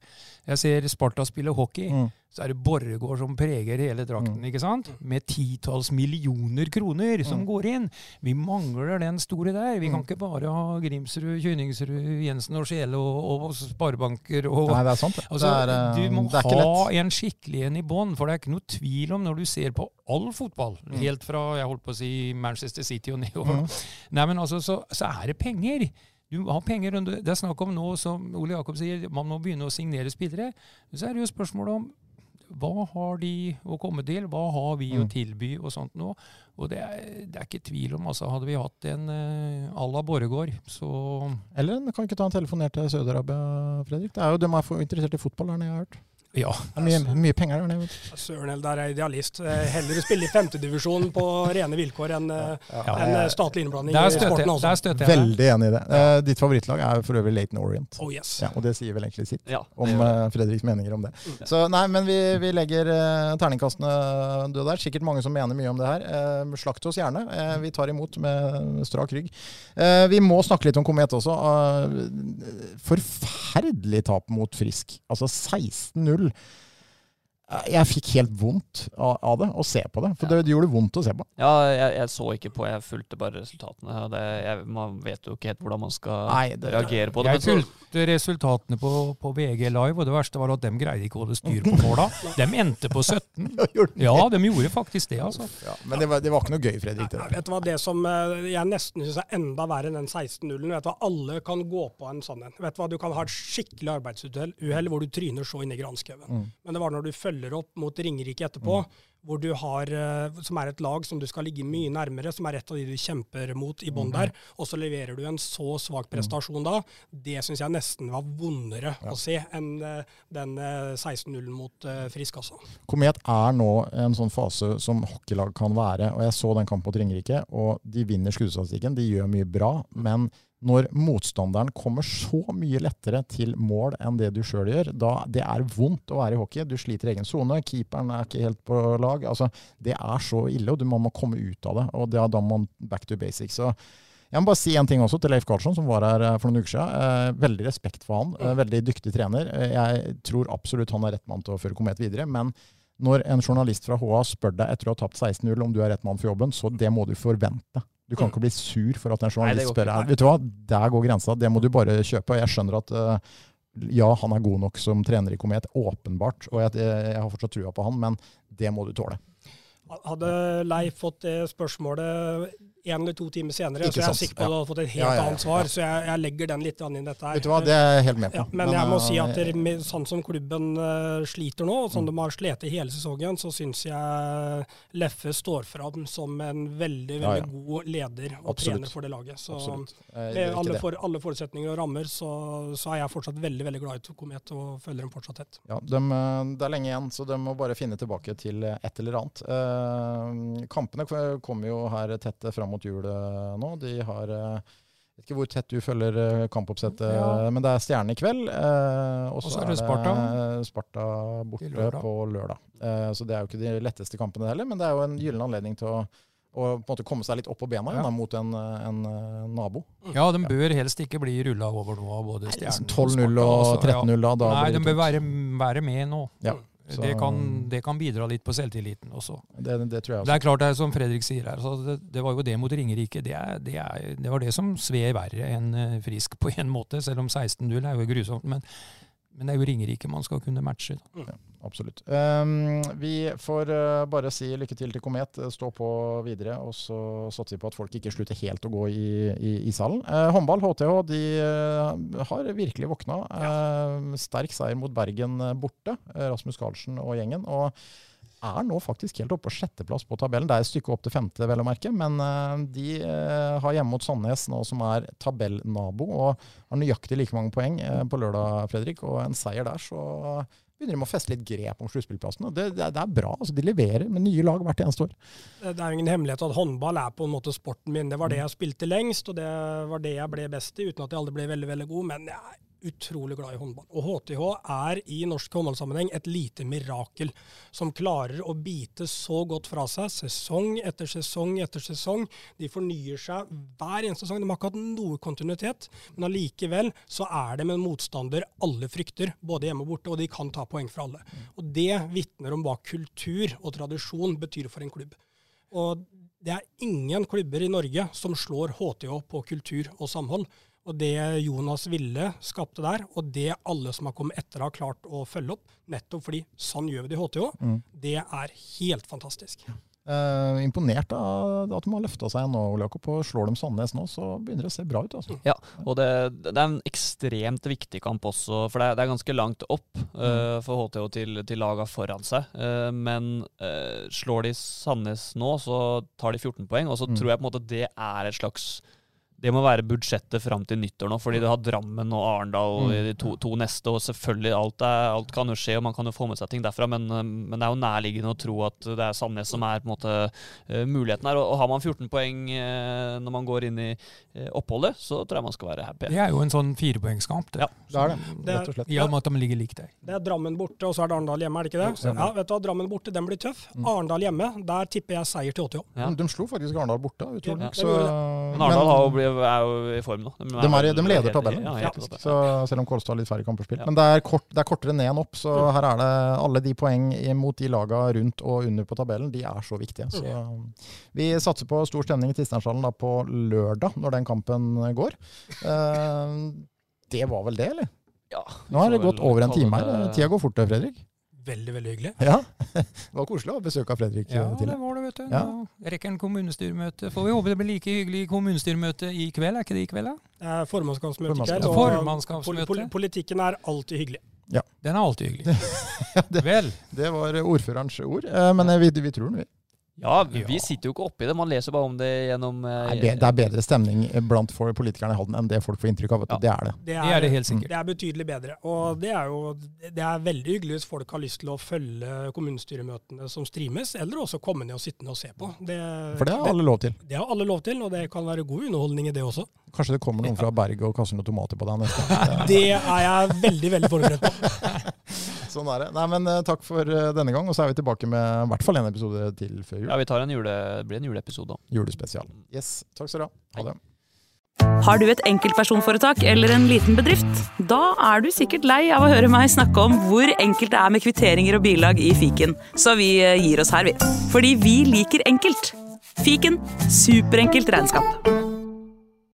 jeg ser Sparta spille hockey, mm, så er det Borregaard som preger hele drakten. ikke sant? Med titalls millioner kroner som Mm. går inn. Vi mangler den store der. Vi kan Mm. ikke bare ha Grimsrud, Kynningsrud, Jensen og Sjele og, og sparebanker og nei, det er sant. Altså, det er, eh, du må det er ikke ha en skikkelig en i bånn, for det er ikke noe tvil om når du ser på all fotball, Mm. helt fra jeg holdt på å si Manchester City og nedover. Mm. Nei, men altså, så, så er det penger. Du har penger, under det er snakk om nå, som Ole Jakob sier, man må begynne å signere spillere. Så er det jo spørsmålet om hva har de å komme til, hva har vi å Mm. tilby og sånt nå. Og det er, det er ikke tvil om, altså hadde vi hatt en uh, à la Borregaard, så Eller kan ikke ta en telefon ned til Saudi-Arabia, Fredrik. Det er jo, De er interessert i fotball der nede, jeg har hørt. Ja. Det er mye, mye penger der nede. Søren der er idealist. Heller Heller spille i femtedivisjon på rene vilkår enn eh, Ja. enn, eh, statlig innblanding Der i sporten. også. Altså. der støtter jeg. Veldig enig i det. Uh, ditt favorittlag er for øvrig Laton Orient. Oh yes. Ja, og det sier vel egentlig sitt Ja, om eh, Fredriks meninger om det. Mm. Så nei, men vi, vi legger uh, terningkastene døde der. Sikkert mange som mener mye om det her. Eh, slakt oss gjerne. Eh, vi tar imot med strak rygg. Eh, vi må snakke litt om Komet også. Eh, forferdelig tap mot Frisk. Altså 16-0. Eh, Jeg fikk helt vondt av, det, å se på det. For det, det gjorde vondt å se på. Ja, jeg, jeg så ikke på, jeg fulgte bare resultatene. og Det, jeg, man vet jo ikke helt hvordan man skal Nei, det- reagere på det. Jeg fulgte resultatene på, på VG Live, og det verste var at de greide ikke å holde styr på måla. *laughs* De endte på 17. *laughs* Ja, de gjorde faktisk det, altså. Ja, men det var, det var ikke noe gøy, Fredrik. Det vet du hva, Det som eh, jeg nesten syns er enda verre enn den 16-0-en vet du hva, Alle kan gå på en sånn en. Vet Du hva, du kan ha et skikkelig arbeidsuhell uhell hvor du tryner så inn i granskauen. Mm. Men det var når du følger opp mot Ringerike etterpå, hvor du har, eh, som er et lag som du skal ligge mye nærmere, som er et av de du kjemper mot i bånn der, og så leverer du en så svak prestasjon da. Det syns jeg nesten var vondere Ja. å se enn eh, den eh, 16-0-en mot eh, Frisk, altså. Komet er nå en sånn fase som hockeylag kan være. og Jeg så den kampen mot Ringerike, og de vinner skuddstatistikken. De gjør mye bra. Men når motstanderen kommer så mye lettere til mål enn det du sjøl gjør, da det er vondt å være i hockey. Du sliter i egen sone, keeperen er ikke helt på lag. altså Det er så ille, og du må, må komme ut av det. og det er Da må man back to basics. Så Jeg må bare si en ting også til Leif Karlsson, som var her eh, for noen uker siden. Eh, veldig respekt for han. Eh, veldig dyktig trener. Jeg tror absolutt han er rett mann til å føre Komet videre. Men når en journalist fra HA spør deg etter å ha tapt 16-0 om du er rett mann for jobben, så det må du forvente. Du kan ikke bli sur for at en journalist spør ikke. deg. Vet du hva, der går grensa. Det må du bare kjøpe. Og jeg skjønner at uh, ja, han er god nok som trener i Komet, åpenbart. Og jeg, jeg har fortsatt trua på han, men det må du tåle. Hadde Leif fått det spørsmålet en eller to timer senere, Ikke så er jeg sant. sikker på at du hadde fått et helt Ja, ja, ja. annet svar. Så jeg, jeg legger den litt inn i dette her. Vet du hva, det er jeg helt med på. Men jeg må si at eh, med, sånn som klubben uh, sliter nå, og sånn de har slitt hele sesongen, så syns jeg Leffe står fram som en veldig veldig god leder og Absolutt. trener for det laget. Så med alle, for, alle forutsetninger og rammer, så, så er jeg fortsatt veldig veldig glad i Komet og følger dem fortsatt tett. Ja, dem, eh, det er lenge igjen, så de må bare finne tilbake til eh, et eller annet. Uh, kampene kommer jo her tett fram mot jul eh, nå. De har eh, jeg vet ikke hvor tett du følger eh, kampoppsettet, Ja. men det er Stjerne i kveld. eh, og så er det Sparta, Sparta. borte lørdag. på lørdag. Eh, så det er jo ikke de letteste kampene heller, men det er jo en gyllen anledning til å, å på en måte komme seg litt opp på bena Ja. da, mot en, en nabo. Ja, de bør helst ikke bli rulla over nå av både Stjernen 12-0 og altså, 13-0 da. da Nei, de bør være, være med nå. Ja, så- Det, kan, det kan bidra litt på selvtilliten også. det, det tror jeg også. Det er klart, det er som Fredrik sier her, det, det var jo det mot Ringerike. Det, er, det, er, det var det som sved verre enn eh, Frisk på en måte, selv om 16-0 er jo grusomt. Men, men det er jo Ringerike man skal kunne matche. Da. Absolutt. Um, vi får uh, bare si lykke til til Komet. uh, Stå på videre. Og så satser vi på at folk ikke slutter helt å gå i, i ishallen. Uh, håndball, HTH, de uh, har virkelig våkna. Uh, sterk seier mot Bergen borte. Rasmus Karlsen og gjengen. Og er nå faktisk helt oppe på sjetteplass på tabellen. Det er et stykke opp til femte, vel å merke. Men de har hjemme mot Sandnes nå, som er tabellnabo, og har nøyaktig like mange poeng på lørdag, Fredrik. Og en seier der, så begynner de å feste litt grep om sluttspillplassene. Det, det, det er bra. altså De leverer med nye lag hvert eneste år. Det er ingen hemmelighet at håndball er på en måte sporten min. Det var det jeg spilte lengst, og det var det jeg ble best i, uten at jeg aldri ble veldig veldig god. Men jeg utrolig glad i håndball. Og HTH er i norsk håndballsammenheng et lite mirakel som klarer å bite så godt fra seg sesong etter sesong etter sesong. De fornyer seg hver eneste sesong. De har ikke hatt noe kontinuitet, men allikevel så er med en motstander alle frykter, både hjemme og borte, og de kan ta poeng fra alle. Og det vitner om hva kultur og tradisjon betyr for en klubb. Og det er ingen klubber i Norge som slår HTH på kultur og samhold. Og det Jonas Ville skapte der, og det alle som har kommet etter har klart å følge opp, nettopp fordi sånn gjør vi det i HTH, Mm. det er helt fantastisk. Uh, imponert av at de har løfta seg nå, Ole Jakob. Og slår de Sandnes nå, så begynner det å se bra ut. altså. Ja, og det, det er en ekstremt viktig kamp også, for det er, det er ganske langt opp uh, for HTH til, til laga foran seg. Uh, men eh, slår de Sandnes nå, så tar de 14 poeng, og så Mm. tror jeg på en måte det er et slags det må være budsjettet fram til nyttår nå, fordi du har Drammen og Arendal Mm. de to, to neste. og selvfølgelig alt, er, alt kan jo skje, og man kan jo få med seg ting derfra, men, eh, men det er jo nærliggende å tro at det er Sandnes som er på en måte eh, muligheten her. Og, og har man 14 poeng eh, når man går inn i eh, oppholdet, så tror jeg man skal være happy. Det er jo en sånn firepoengskamp. Det. Ja. Det er det, Det er- rett og slett. I og med at de ligger likt der. Det er Drammen borte, og så er det Arendal hjemme, er det ikke det? Ja, vet du hva, Drammen borte, den blir tøff. Mm. Arendal hjemme, der tipper jeg seier til HTH. Ja. De slo faktisk Arendal borte, utrolig Ja, så- Men Arendal har jo blitt- er jo i form nå. De, er, de leder tabellen, Ja, faktisk. Så, selv om Kolstad har litt færre kamper spilt. Men det er, kort, det er kortere ned enn opp, så her er det alle de poeng mot de laga rundt og under på tabellen. De er så viktige. Så vi satser på stor stemning i Tisteinshallen på lørdag, når den kampen går. Eh, det var vel det, eller? Ja, Nå har det gått over en time her. Tida går fort, Fredrik. Veldig, veldig hyggelig. Ja, *laughs* Det var koselig å ha besøk av Fredrik Ja, eh, det var det, vet du. Ja. Nå rekker en kommunestyremøte. Får vi håpe det blir like hyggelig kommunestyremøte i kveld, er ikke det i kveld? da? Er formannskapsmøte i kveld. Formannskapsmøte. pol politikken er alltid hyggelig. Ja. Den er alltid hyggelig. *laughs* det- Vel, Det var ordførerens ord, eh, men eh, vi, vi tror den, vi. Ja, vi Ja. sitter jo ikke oppi det. Man leser bare om det gjennom eh, Nei, Det er bedre stemning blant for- politikerne i Halden enn det folk får inntrykk av. Ja. Det er det. Det det er det helt sikkert. Det er betydelig bedre. Og det er jo det er veldig hyggelig hvis folk har lyst til å følge kommunestyremøtene som streames, eller også komme ned og sitte ned og se på. Det, For det har alle lov til. det har alle lov til, og det kan være god underholdning i det også. Kanskje det kommer noen fra Berg og kaster noen tomater på deg neste gang. *laughs* Det er jeg veldig, veldig forberedt på. *laughs* Sånn er det. Nei, men eh, Takk for eh, denne gang, og så er vi tilbake med i hvert fall en episode til før jul. Ja, vi tar en jule, det blir en juleepisode òg. Julespesial. Yes, Takk skal du ha. Ha det. Har du et enkeltpersonforetak eller en liten bedrift? Da er du sikkert lei av å høre meg snakke om hvor enkelt det er med kvitteringer og bilag i fiken, så vi eh, gir oss her, vi. Fordi vi liker enkelt. Fiken superenkelt regnskap.